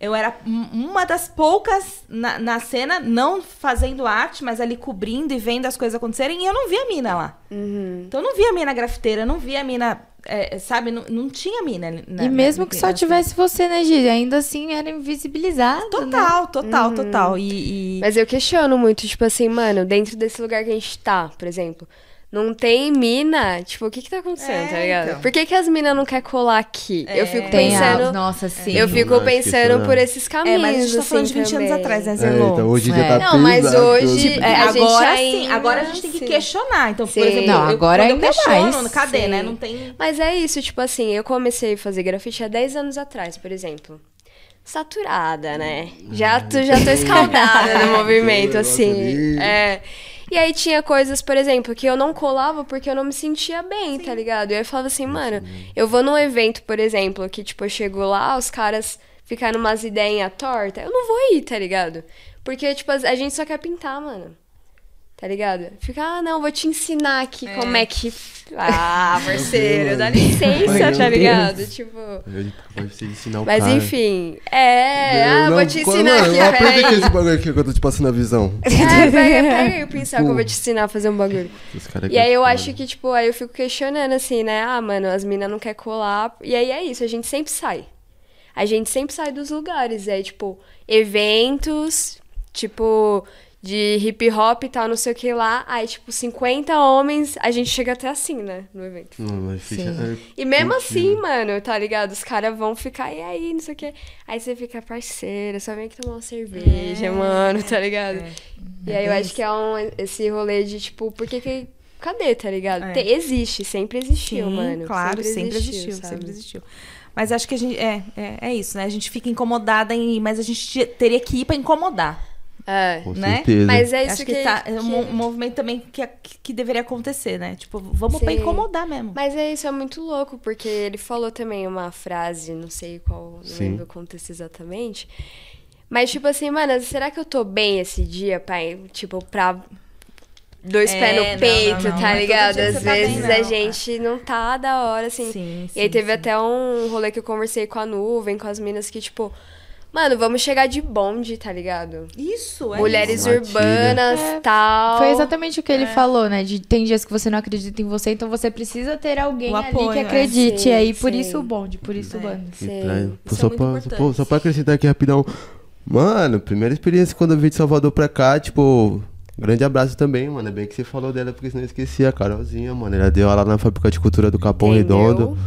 S1: Eu era uma das poucas na, na cena, não fazendo arte, mas ali cobrindo e vendo as coisas acontecerem, e eu não via a mina lá. Uhum. Então eu não via a mina grafiteira, eu não via a mina é, sabe, não, não tinha mina.
S2: Na, e mesmo que só tivesse você, né, Gigi? Ainda assim era invisibilizado.
S1: Total, né? total, uhum. total. E,
S4: e, Mas eu questiono muito, tipo assim, mano, dentro desse lugar que a gente tá, por exemplo não tem mina, tipo, o que que tá acontecendo, é, tá ligado? Então. Por que que as minas não querem colar aqui? É. Eu fico pensando... A...
S2: Nossa, sim.
S4: Eu fico pensando por esses caminhos, É, mas a gente tá falando
S1: assim,
S4: de 20
S1: também. anos atrás, né, Zé?
S3: Então hoje já é. tá
S4: Não, mas hoje... Tipo,
S1: é, agora sim, agora a gente tem que questionar. Então, sim. por exemplo, não, agora eu, ainda eu questiono, mais. cadê, sim. né? Não tem...
S4: Mas é isso, tipo assim, eu comecei a fazer grafite há 10 anos atrás, por exemplo saturada, né? Já tô, já tô escaldada no movimento, assim. É. E aí tinha coisas, por exemplo, que eu não colava porque eu não me sentia bem, Sim. tá ligado? E aí eu falava assim, mano, eu vou num evento, por exemplo, que, tipo, eu chego lá, os caras ficaram umas ideias tortas, eu não vou ir, tá ligado? Porque, tipo, a gente só quer pintar, mano. Tá ligado? Fica, ah, não, vou te ensinar aqui é. como é que. Ah, parceiro, dá licença, tá ligado? Tipo.
S3: Você ensinar o
S4: Mas
S3: cara.
S4: enfim. É, ah, não, vou te ensinar
S3: mano,
S4: aqui.
S3: Aprende aqui esse bagulho aqui que eu tô te passando a visão.
S4: É, pega, pega aí o pincel que eu vou te ensinar a fazer um bagulho. E aí eu acho que, tipo, aí eu fico questionando assim, né? Ah, mano, as minas não querem colar. E aí é isso, a gente sempre sai. A gente sempre sai dos lugares. É tipo, eventos, tipo de hip hop e tal, não sei o que lá. Aí, tipo, 50 homens, a gente chega até assim, né? No evento.
S3: Não, fica, é,
S4: e mesmo assim, mano, tá ligado? Os caras vão ficar, e aí, não sei o que. Aí você fica parceira, só vem aqui tomar uma cerveja, é, mano, tá ligado? É. E aí eu acho que é um, esse rolê de, tipo, por que que. Cadê, tá ligado? É. Tem, existe, sempre existiu, Sim, mano.
S1: Claro, sempre existiu, sempre existiu. Sempre existiu. Mas acho que a gente. É, é, é isso, né? A gente fica incomodada em ir, mas a gente teria que ir pra incomodar.
S4: É,
S3: Com
S1: né?
S3: certeza.
S4: Mas é isso
S1: Acho
S4: que,
S1: que, tá, é um movimento também que, que deveria acontecer, né? Tipo, vamos Sim. pra incomodar mesmo.
S4: Mas é isso, é muito louco, porque ele falou também uma frase, não sei qual, não lembro o contexto exatamente. Mas, tipo assim, mano, será que eu tô bem esse dia, pai? Tipo, pra dois é, pés no peito, não, não, tá ligado? Às tá vezes bem, a gente não tá da hora, assim. Sim, sim, e aí teve sim. até um rolê que eu conversei com a nuvem, com as minas que, tipo, Mano, vamos chegar de bonde, tá ligado?
S1: Isso, é
S4: Mulheres
S1: isso.
S4: urbanas,
S2: É,
S4: tal.
S2: Foi exatamente o que ele falou, né? De tem dias que você não acredita em você, então você precisa ter alguém
S1: O
S2: ali
S1: apoio,
S2: que
S1: é.
S2: acredite.
S4: Sim,
S2: e aí, por
S4: sim.
S2: isso o bonde, por isso o
S1: É.
S2: bando.
S3: Que
S4: Sim.
S3: Pô,
S1: Isso é
S3: só, pra, pô, só pra acrescentar aqui rapidão. Mano, primeira experiência quando eu vim de Salvador pra cá, tipo, grande abraço também, mano. É bem que você falou dela, porque senão eu esqueci a Carolzinha, mano. Ela deu aula na fábrica de cultura do Capão
S4: Entendeu?
S3: Redondo.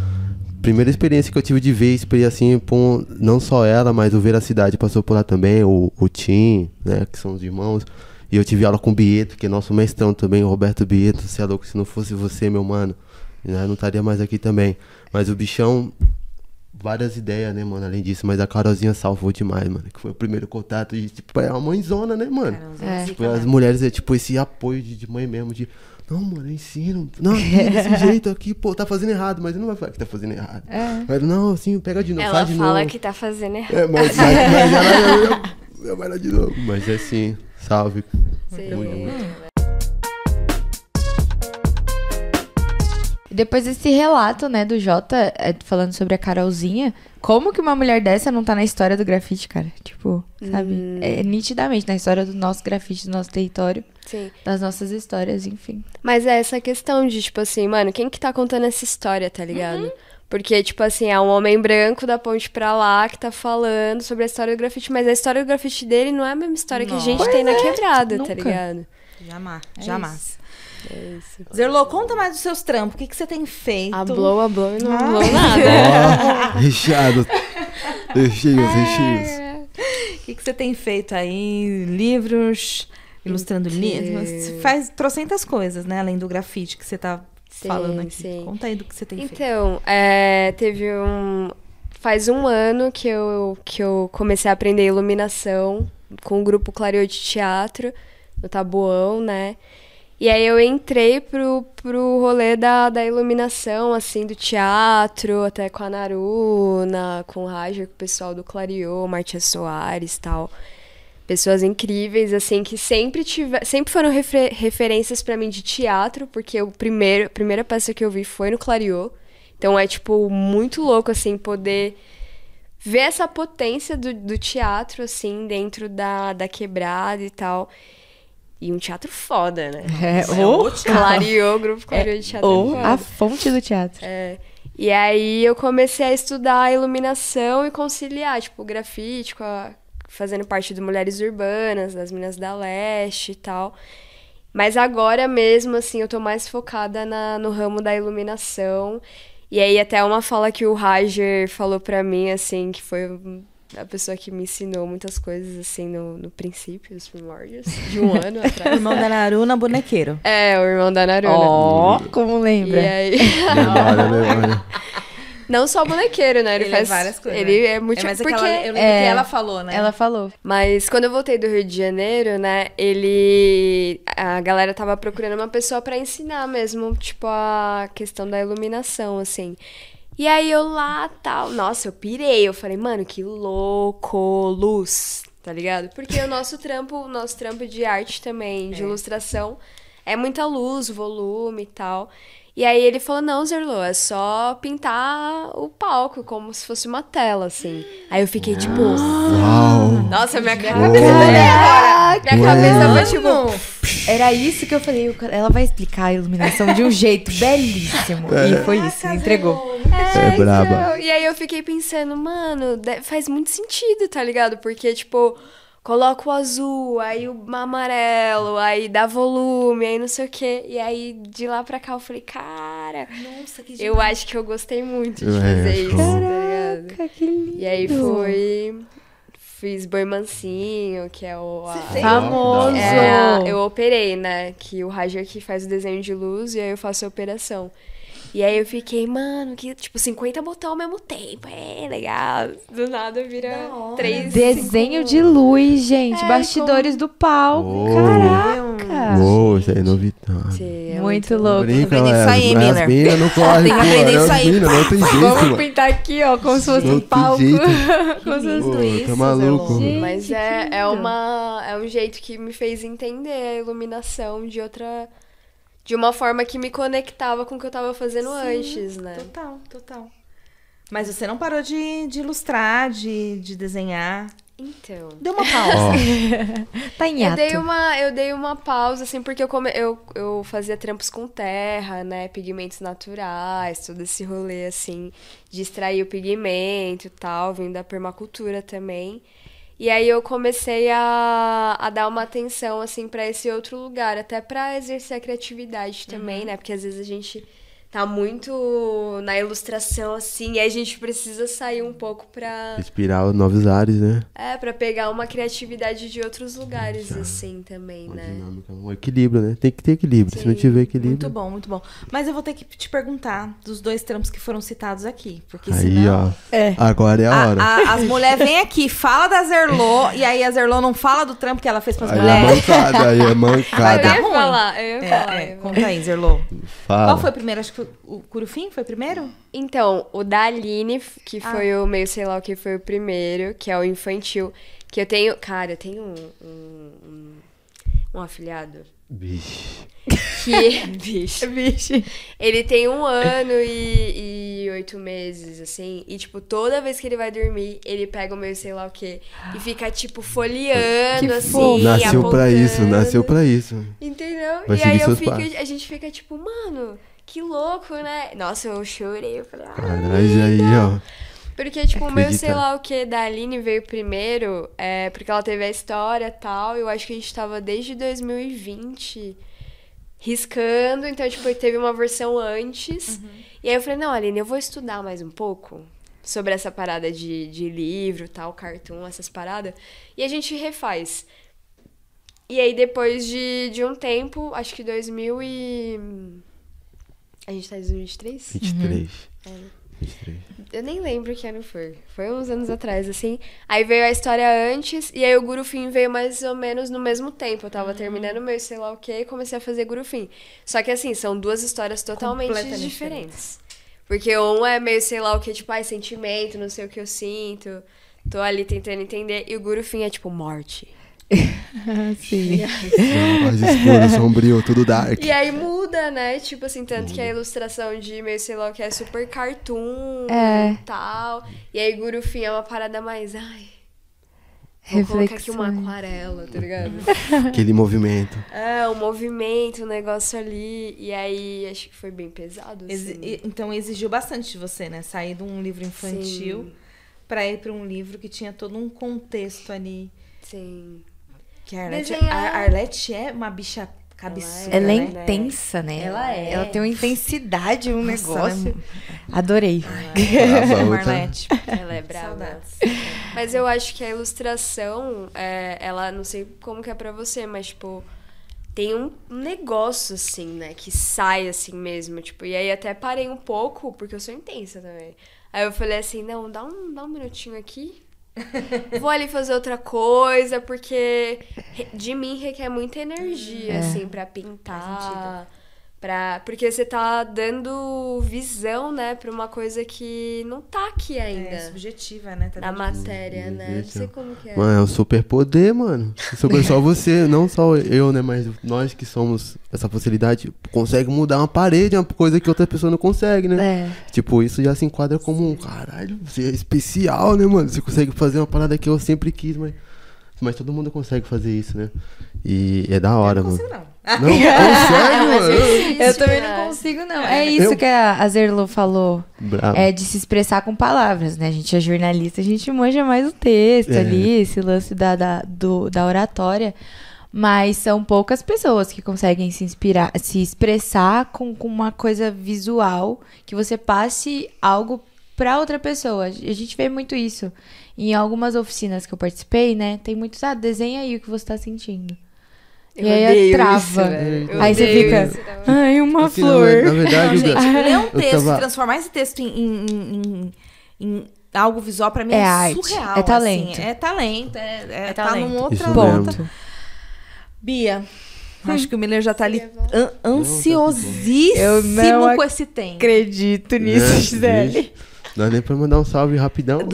S3: Primeira experiência que eu tive de ver, experiência assim, com não só ela, mas o Ver a Cidade passou por lá também, o, o Tim, né, que são os irmãos. E eu tive aula com o Bieto, que é nosso mestrão também, o Roberto Bieto. Você é louco, se não fosse você, meu mano, né, eu não estaria mais aqui também. Mas o bichão, várias ideias, né, mano, além disso. Mas a Carolzinha salvou demais, mano, que foi o primeiro contato. E, tipo, é uma mãezona, né, mano?
S1: É.
S3: Tipo, as mulheres é tipo esse apoio de, de mãe mesmo, de não, mano, eu ensino. Não, desse jeito aqui, pô, tá fazendo errado, mas ele não vai falar que tá fazendo errado. Mas, não, assim, pega de novo,
S4: Ela
S3: faz de
S4: fala
S3: novo.
S4: que tá fazendo errado.
S3: É, mas, mas, mas ela já vai lá de novo. Mas é assim, salve.
S4: Sim.
S3: Tamo junto.
S2: E depois desse relato, né, do Jota, é, falando sobre a Carolzinha, como que uma mulher dessa não tá na história do grafite, cara? Tipo, sabe? É nitidamente na história do nosso grafite, do nosso território,
S4: Sim.
S2: das nossas histórias, enfim.
S4: Mas é essa questão de, tipo assim, mano, quem que tá contando essa história, tá ligado? Porque, tipo assim, é um homem branco da ponte pra lá que tá falando sobre a história do grafite, mas a história do grafite dele não é a mesma história que a gente
S1: Não.
S4: tem na quebrada,
S2: nunca.
S4: tá ligado?
S1: Jamais,
S2: É
S1: jamais.
S4: É isso.
S1: Zerlô, conta mais dos seus trampos. O que, que você tem feito?
S4: A blow, a blow e não
S1: Ah.
S4: blow nada.
S3: Ó, recheado. Recheios, recheios.
S1: O que, que você tem feito aí? Livros, ilustrando
S4: Então.
S1: livros. Você faz trocentas coisas, né? Além do grafite que você tá
S4: Sim,
S1: falando aqui.
S4: sim.
S1: Conta aí do que você tem feito.
S4: Então, é, teve um. Faz um ano que eu, que eu comecei a aprender iluminação com o grupo Clareou de Teatro, no Tabuão, né? E aí eu entrei pro, pro rolê da, da iluminação, assim, do teatro, até com a Naruna, com o Raja, com o pessoal do Clareou, Martia Soares tal. Pessoas incríveis, assim, que sempre tive, sempre foram refer- referências pra mim de teatro, porque o primeiro, a primeira peça que eu vi foi no Clareou. Então é, tipo, muito louco, assim, poder ver essa potência do, do teatro, assim, dentro da, da quebrada e tal. E um teatro foda, né?
S2: É,
S1: o
S4: Clareou, grupo Clareou de teatro. é
S2: ou
S4: foda.
S2: a fonte do teatro.
S4: É. E aí eu comecei a estudar iluminação e conciliar, tipo, grafite, com a- fazendo parte do Mulheres Urbanas, das Minas da Leste e tal. Mas agora mesmo, assim, eu tô mais focada na- no ramo da iluminação. E aí até uma fala que o Rager falou pra mim, assim, que foi a pessoa que me ensinou muitas coisas, assim, no, no princípio, os primórdios, de um ano atrás.
S1: Irmão da Naruna, bonequeiro.
S4: É, o irmão da Naruna.
S2: Ó, como
S4: E
S2: lembra.
S4: aí...
S3: Memória, memória.
S4: Não só bonequeiro, né? Ele,
S1: Ele é
S4: faz
S1: várias coisas,
S4: Ele
S1: né?
S4: é muito.
S1: É, mas
S4: porque...
S1: aquela, eu lembro
S2: É.
S1: que ela falou, né?
S2: Ela falou.
S4: Mas quando eu voltei do Rio de Janeiro, né? Ele. A galera tava procurando uma pessoa pra ensinar mesmo, tipo, a questão da iluminação, assim. E aí eu lá, tal. Nossa, eu pirei. Eu falei, mano, que louco, luz, tá ligado? Porque o nosso trampo, o nosso trampo de arte também, de ilustração, é muita luz, volume e tal. E aí ele falou, não, Zerlo, é só pintar o palco, como se fosse uma tela, assim. Aí eu fiquei, tipo,
S3: Uau.
S4: nossa, minha cabeça
S3: Uau.
S4: agora. Minha cabeça foi tipo.
S2: Era isso que eu falei. Ela vai explicar a iluminação de um jeito belíssimo. E foi isso, entregou.
S3: É braba.
S4: então. E aí eu fiquei pensando, mano, faz muito sentido, tá ligado? Porque, tipo, coloca o azul, aí o amarelo, aí dá volume, aí não sei o quê. E aí de lá pra cá eu falei, cara,
S1: Nossa, que
S4: eu acho que eu gostei muito de
S3: É,
S4: fazer isso,
S3: show.
S4: tá ligado?
S2: Caraca, que lindo.
S4: E aí foi. Fiz Boi Mansinho, que é o. a-?
S2: Famoso.
S4: É, eu operei, né? Que o Rajer que faz o desenho de luz e aí eu faço a operação. E aí eu fiquei, mano, que tipo 50 botões ao mesmo tempo. É legal. Do nada vira três.
S2: Desenho
S4: cinco-
S2: de luz, gente.
S4: É,
S2: Bastidores do palco.
S3: Oh.
S2: Caraca.
S3: Uou, isso aí é novidade.
S4: Sim, é
S2: Muito louco.
S3: Brinca,
S1: aprender isso aí,
S3: as, as
S1: Miller.
S3: minas não correm,
S1: Tem que aprender isso aí.
S3: minas não tem jeito,
S2: Vamos
S3: mano.
S2: pintar aqui, ó, como se fosse
S3: Não
S2: um palco.
S3: jeito.
S2: Como se fosse-
S3: Pô,
S1: isso,
S3: tá maluco.
S1: Zerlon.
S4: Mas
S2: Gente,
S4: é, é, uma, é um jeito que me fez entender a iluminação de outra. De uma forma que me conectava com o que eu tava fazendo
S1: Sim,
S4: antes, né?
S1: Total, total. Mas você não parou de, de ilustrar, de, de desenhar.
S4: Então.
S1: Deu uma pausa.
S2: tá em
S4: Eu dei uma, eu dei uma pausa, assim, porque eu, come, eu, eu fazia trampos com terra, né? Pigmentos naturais, todo esse rolê, assim, de extrair o pigmento e tal, vindo da permacultura também. E aí eu comecei a, a dar uma atenção, assim, pra esse outro lugar, até pra exercer a criatividade também, né? Porque às vezes a gente tá muito na ilustração, assim, e aí a gente precisa sair um pouco pra.
S3: Inspirar novos ares, né?
S4: É, pra pegar uma criatividade de outros lugares,
S3: Exato.
S4: assim, também,
S3: Uma
S4: né?
S3: dinâmica, um equilíbrio, né? Tem que ter equilíbrio. Se não
S4: Sim.
S3: tiver equilíbrio.
S1: Muito bom, muito bom. Mas eu vou ter que te perguntar dos dois trampos que foram citados aqui. Porque
S3: Aí,
S1: senão.
S3: ó.
S2: É.
S3: Agora é a
S1: a-
S3: hora.
S1: a- as mulheres vêm aqui, fala da Zerlô, e aí a Zerlô não fala do trampo que ela fez pras
S3: Aí é
S1: mulheres.
S3: mancada, aí é
S4: eu
S3: mancada.
S1: dar
S4: ia
S1: ruim.
S4: falar, eu ia
S1: É,
S4: falar.
S1: é,
S4: eu ia falar.
S1: conta aí, Zerlô.
S3: Fala.
S1: Qual foi o primeiro? Acho que foi o Curufim foi o primeiro?
S4: Então, o da Aline, que
S1: Ah.
S4: foi o meio sei lá o que foi o primeiro, que é o infantil, que eu tenho, cara, eu tenho um, um, um, afilhado
S3: Bicho.
S4: que, bicho,
S2: Vixe.
S4: ele tem um ano e, e oito meses, assim, e, tipo, toda vez que ele vai dormir, ele pega o meio sei lá o que e fica, tipo, folheando,
S2: Que
S4: assim,
S2: fofo.
S3: Nasceu pra isso,
S4: apontando.
S3: nasceu pra isso.
S4: Entendeu?
S3: Vai
S4: e aí eu fico, a gente fica tipo, mano, que louco, né? Nossa, eu chorei, eu falei, ah,
S3: Caralho, aí, ó.
S4: Porque, tipo, o meu
S3: Acredita.
S4: sei lá o que da Aline veio primeiro, é, porque ela teve a história e tal, eu acho que a gente tava desde 2020 riscando, então, tipo, teve uma versão antes. E aí eu falei, não, Aline, eu vou estudar mais um pouco sobre essa parada de, de livro, tal, cartoon, essas paradas, e a gente refaz. E aí, depois de, de um tempo, acho que 2000 e... A gente tá em 2023?
S3: 23.
S4: É.
S3: 23.
S4: Eu nem lembro que ano foi. Foi uns anos atrás, assim. Aí veio a história antes, e aí o Gurufim veio mais ou menos no mesmo tempo. Eu tava terminando meu sei lá o quê e comecei a fazer Gurufim. Só que assim, são duas histórias totalmente
S1: Completamente
S4: diferentes. Porque um é meio sei lá o que, tipo, ai, sentimento, não sei o que eu sinto. Tô ali tentando entender. E o Gurufim é tipo morte.
S2: Sim.
S3: Mais escuro, sombrio, tudo dark.
S4: E aí muda, né? Tipo assim, tanto que a ilustração de meio sei lá o que é super cartoon
S2: É.
S4: e tal. E aí Gurufim é uma parada mais, ai. Vou colocar aqui uma aquarela, tá ligado?
S3: Aquele movimento.
S4: é, um movimento, um negócio ali. E aí acho que foi bem pesado. Assim.
S1: Então exigiu bastante de você, né? Sair de um livro infantil
S4: Sim.
S1: pra ir pra um livro que tinha todo um contexto ali.
S4: Sim.
S1: Que a Arlete,
S4: Desenhar-
S1: a Arlete é uma bicha cabeçuda,
S2: Ela é
S1: né?
S2: intensa, né?
S1: Ela é.
S2: Ela tem uma intensidade, um
S1: Nossa,
S2: negócio. Adorei.
S3: Brava, outra.
S1: Marlete.
S4: Ela é brava.
S1: Saudades.
S4: Mas eu acho que a ilustração, é, ela, não sei como que é pra você, mas, tipo, tem um negócio, assim, né, que sai assim mesmo, tipo, e aí até parei um pouco, porque eu sou intensa também. Aí eu falei assim, não, dá um, dá um minutinho aqui, vou ali fazer outra coisa, porque de mim requer muita energia,
S2: É.
S4: assim, pra pintar... Pra, porque você tá dando visão, né, pra uma coisa que não tá aqui ainda
S1: É subjetiva, né? Tá
S4: na matéria, né? Não sei como que é.
S3: Mano, é um super poder, mano. Super só você, não só eu, né? Mas nós que somos essa facilidade, consegue mudar uma parede, uma coisa que outra pessoa não consegue, né?
S2: É.
S3: Tipo, isso já se enquadra como um caralho, você é especial, né, mano? Você consegue fazer uma parada que eu sempre quis, mas. Mas todo mundo consegue fazer isso, né? E é da hora,
S1: Eu não
S3: mano.
S1: consigo, não.
S3: Não, consegue, mano.
S2: Eu também não consigo, não. É isso
S3: Eu-
S2: que a a Zerlo falou.
S3: Bravo.
S2: É de se expressar com palavras, né? A gente é jornalista, a gente manja mais o texto
S3: É.
S2: ali, esse lance da, da, do- da oratória. Mas são poucas pessoas que conseguem se inspirar, se expressar com, com uma coisa visual, que você passe algo pra outra pessoa. A gente vê muito isso. Em algumas oficinas que eu participei, né? Tem muitos, ah, desenha aí o que você tá sentindo.
S4: Eu
S2: e aí
S4: odeio
S2: trava.
S4: isso, velho. Eu
S2: Aí você fica,
S4: isso,
S2: ai, uma
S3: Assim, na,
S2: flor.
S3: na
S1: Não,
S3: verdade,
S1: gente,
S3: eu-
S1: ler um
S3: eu
S1: texto,
S3: tava-
S1: transformar esse texto em, em- em- em- algo visual, pra mim,
S2: É
S1: é,
S2: arte,
S1: surreal.
S2: é talento.
S1: assim. É talento. É, é,
S2: É
S1: tá
S2: talento.
S1: num outro
S2: Ponto.
S1: Bia, acho que o Miller já tá ali
S4: Leva.
S1: an- ansiosíssimo
S2: Eu não
S1: com esse tempo.
S2: acredito
S3: É, vixe. Dá nem pra mandar um salve rapidão.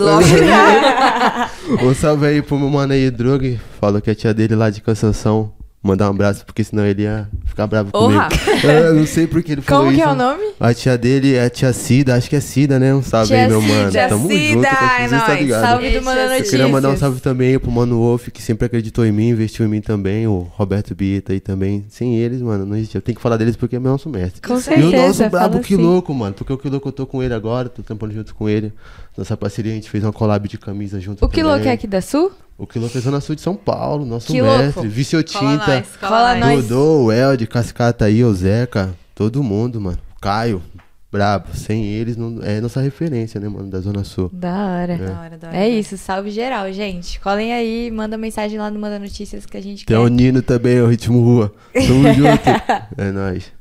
S3: Um salve aí pro meu mano aí, Drug. Falou que a tia dele lá de Cansanção mandar um abraço, porque senão ele ia ficar bravo comigo. Eu não sei porque ele falou
S2: Como
S3: isso.
S2: Como que é o nome?
S3: A tia dele é a tia Cida, acho que é Cida, né? Um salve tia aí, meu mano. Tia
S1: Tamo Cida, junto, é nóis. Tá ligado. Salve do Mano Notícias.
S3: Eu queria mandar um salve também pro Mano Wolf, que sempre acreditou em mim, investiu em mim também, o Roberto Bieta aí também. Sem eles, mano, não existe. Eu tenho que falar deles porque é meu nosso mestre.
S2: Com certeza.
S3: E o nosso brabo que assim. louco, mano, porque o que louco eu tô com ele agora, tô trampando junto com ele. Nossa parceria, a gente fez uma collab de camisa junto
S2: O que louco é aqui da Sul?
S3: O Quilô fez Zona Sul de São Paulo, nosso que mestre. Vício Tinta.
S2: Cola nós.
S3: Dodô, o El de Cascata aí, o Zeca. Todo mundo, mano. Caio, brabo. Sem eles, não, é nossa referência, né, mano, da Zona Sul.
S2: Da hora. É, da hora, da hora. é isso, salve geral, gente. Colhem aí, manda mensagem lá no Manda Notícias que a gente
S3: Tem
S2: quer.
S3: Tem o Nino também, o Ritmo Rua. Tamo junto. É nóis.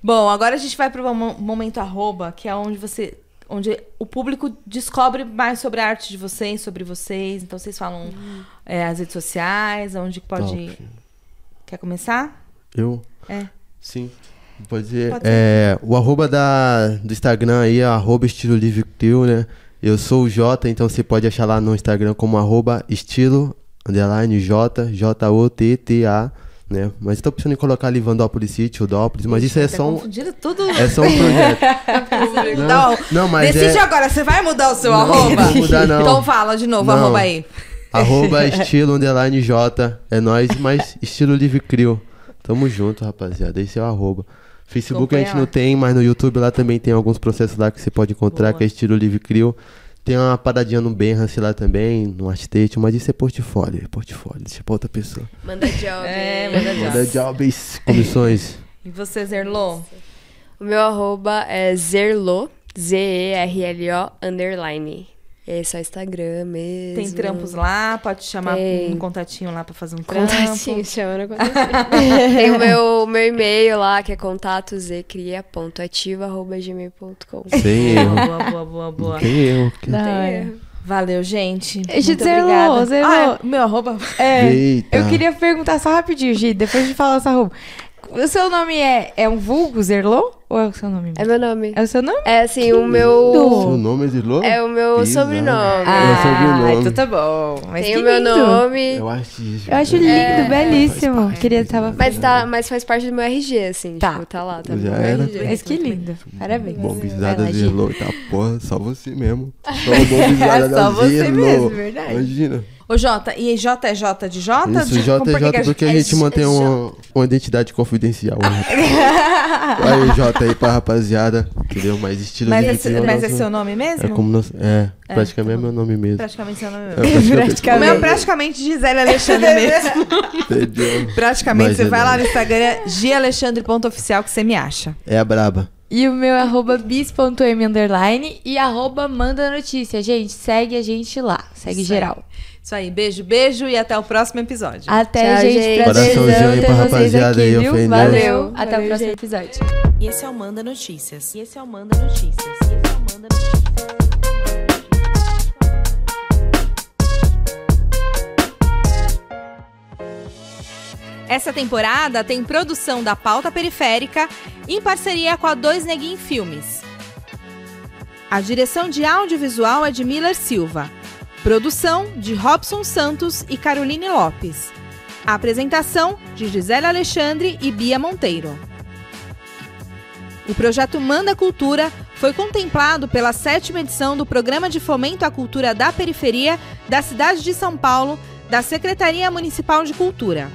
S1: Bom, agora a gente vai pro momento arroba, que é onde você onde o público descobre mais sobre a arte de vocês, sobre vocês. Então vocês falam uhum. é, as redes sociais, onde pode. Top. Quer começar?
S3: Eu?
S1: É.
S3: Sim. Pode ser. Pode é, o arroba da, do Instagram aí é arroba estilo livre né? Eu sou o Jota, então você pode achar lá no Instagram como arroba estilo underline J, J-O-T-T-A né? Mas estou pensando em colocar Livandópolis City, Udópolis, mas isso é só um.
S1: tudo.
S3: É só um projeto.
S1: não, não, mas. Decide é... agora, você vai mudar o seu não, arroba?
S3: Não mudar, não.
S1: Então fala de novo, não. arroba aí.
S3: Arroba estilo underline J. É nós, mas estilo livre crio. Tamo junto, rapaziada. Esse é o arroba. Facebook a gente não tem, mas no YouTube lá também tem alguns processos lá que você pode encontrar, Boa. que é estilo livre crio. Tem uma paradinha no Behance lá também, no Artstate, mas isso é portfólio, é portfólio, deixa pra outra pessoa.
S4: Manda job.
S1: É, manda job.
S3: Manda jobs, comissões.
S1: E você, Zerlo?
S4: O meu arroba é Zerlo, Z-E-R-L-O, underline. É só Instagram mesmo.
S1: Tem trampos lá, pode chamar Tem. um contatinho lá pra fazer um trampo.
S4: Contatinho, chama no contatinho. Tem o meu, meu e-mail lá, que é contatozcria.ativa.gmail.com.
S3: Sem
S1: erro. Boa, boa, boa, boa.
S3: Tem erro.
S1: Tem erro. Valeu, gente.
S2: Muito zerlou, zerlou. Ah,
S1: meu arroba.
S2: É, Eita. eu queria perguntar só rapidinho, Gi, depois de falar essa arroba. O seu nome é, é um vulgo, Zerlô? Ou é o seu nome?
S4: É meu nome.
S2: É o seu nome?
S4: É assim, o meu.
S3: Seu nome é Zerlô?
S4: É o meu Pisa. sobrenome.
S2: Ah, é sobrenome. então tá bom. Mas
S4: Tem o meu nome.
S3: Eu acho isso.
S2: Eu acho lindo, é, belíssimo. Queria tava
S4: mas, tá, mas faz parte do meu RG, assim.
S2: Tá.
S4: Tipo, tá lá, tá
S3: Já era.
S2: RG. Mas que lindo. Parabéns.
S3: Bom bisada Zerlô. Tá, porra, só você mesmo. Só o bom bisada da Só você mesmo,
S2: verdade.
S3: Imagina.
S1: Ô, Jota, e J é J de J?
S3: Isso, J é J porque a gente mantém uma, uma identidade confidencial. aí, J aí pra rapaziada, entendeu? Mais estilo
S1: mas
S3: de
S1: é, Mas é seu nome mesmo?
S3: É, como nós, é, é praticamente é, é meu nome mesmo.
S1: Praticamente seu nome mesmo. É, praticamente. O meu é praticamente Gisele Alexandre mesmo. Entendeu? Praticamente, mas você é vai lá no Instagram, gialexandre.oficial que você me acha.
S3: É a braba.
S2: E o meu é arroba bis.m underline e arroba manda notícia. Gente, segue a gente lá. Segue geral.
S1: Isso aí, beijo, beijo e até o próximo episódio.
S2: Até, Tchau, gente. gente.
S3: Prazerzão ter vocês aqui, aí, viu?
S2: Ofendeu. Valeu. Até Valeu, o próximo gente. episódio.
S1: E esse é o Manda Notícias. E esse é o Manda Notícias. Essa temporada tem produção da Pauta Periférica em parceria com a Dois Neguin Filmes. A direção de audiovisual é de Miller Silva. Produção de Robson Santos e Caroline Lopes. A apresentação de Gisele Alexandre e Bia Monteiro. O projeto Manda Cultura foi contemplado pela sétima edição do Programa de Fomento à Cultura da Periferia da cidade de São Paulo, da Secretaria Municipal de Cultura.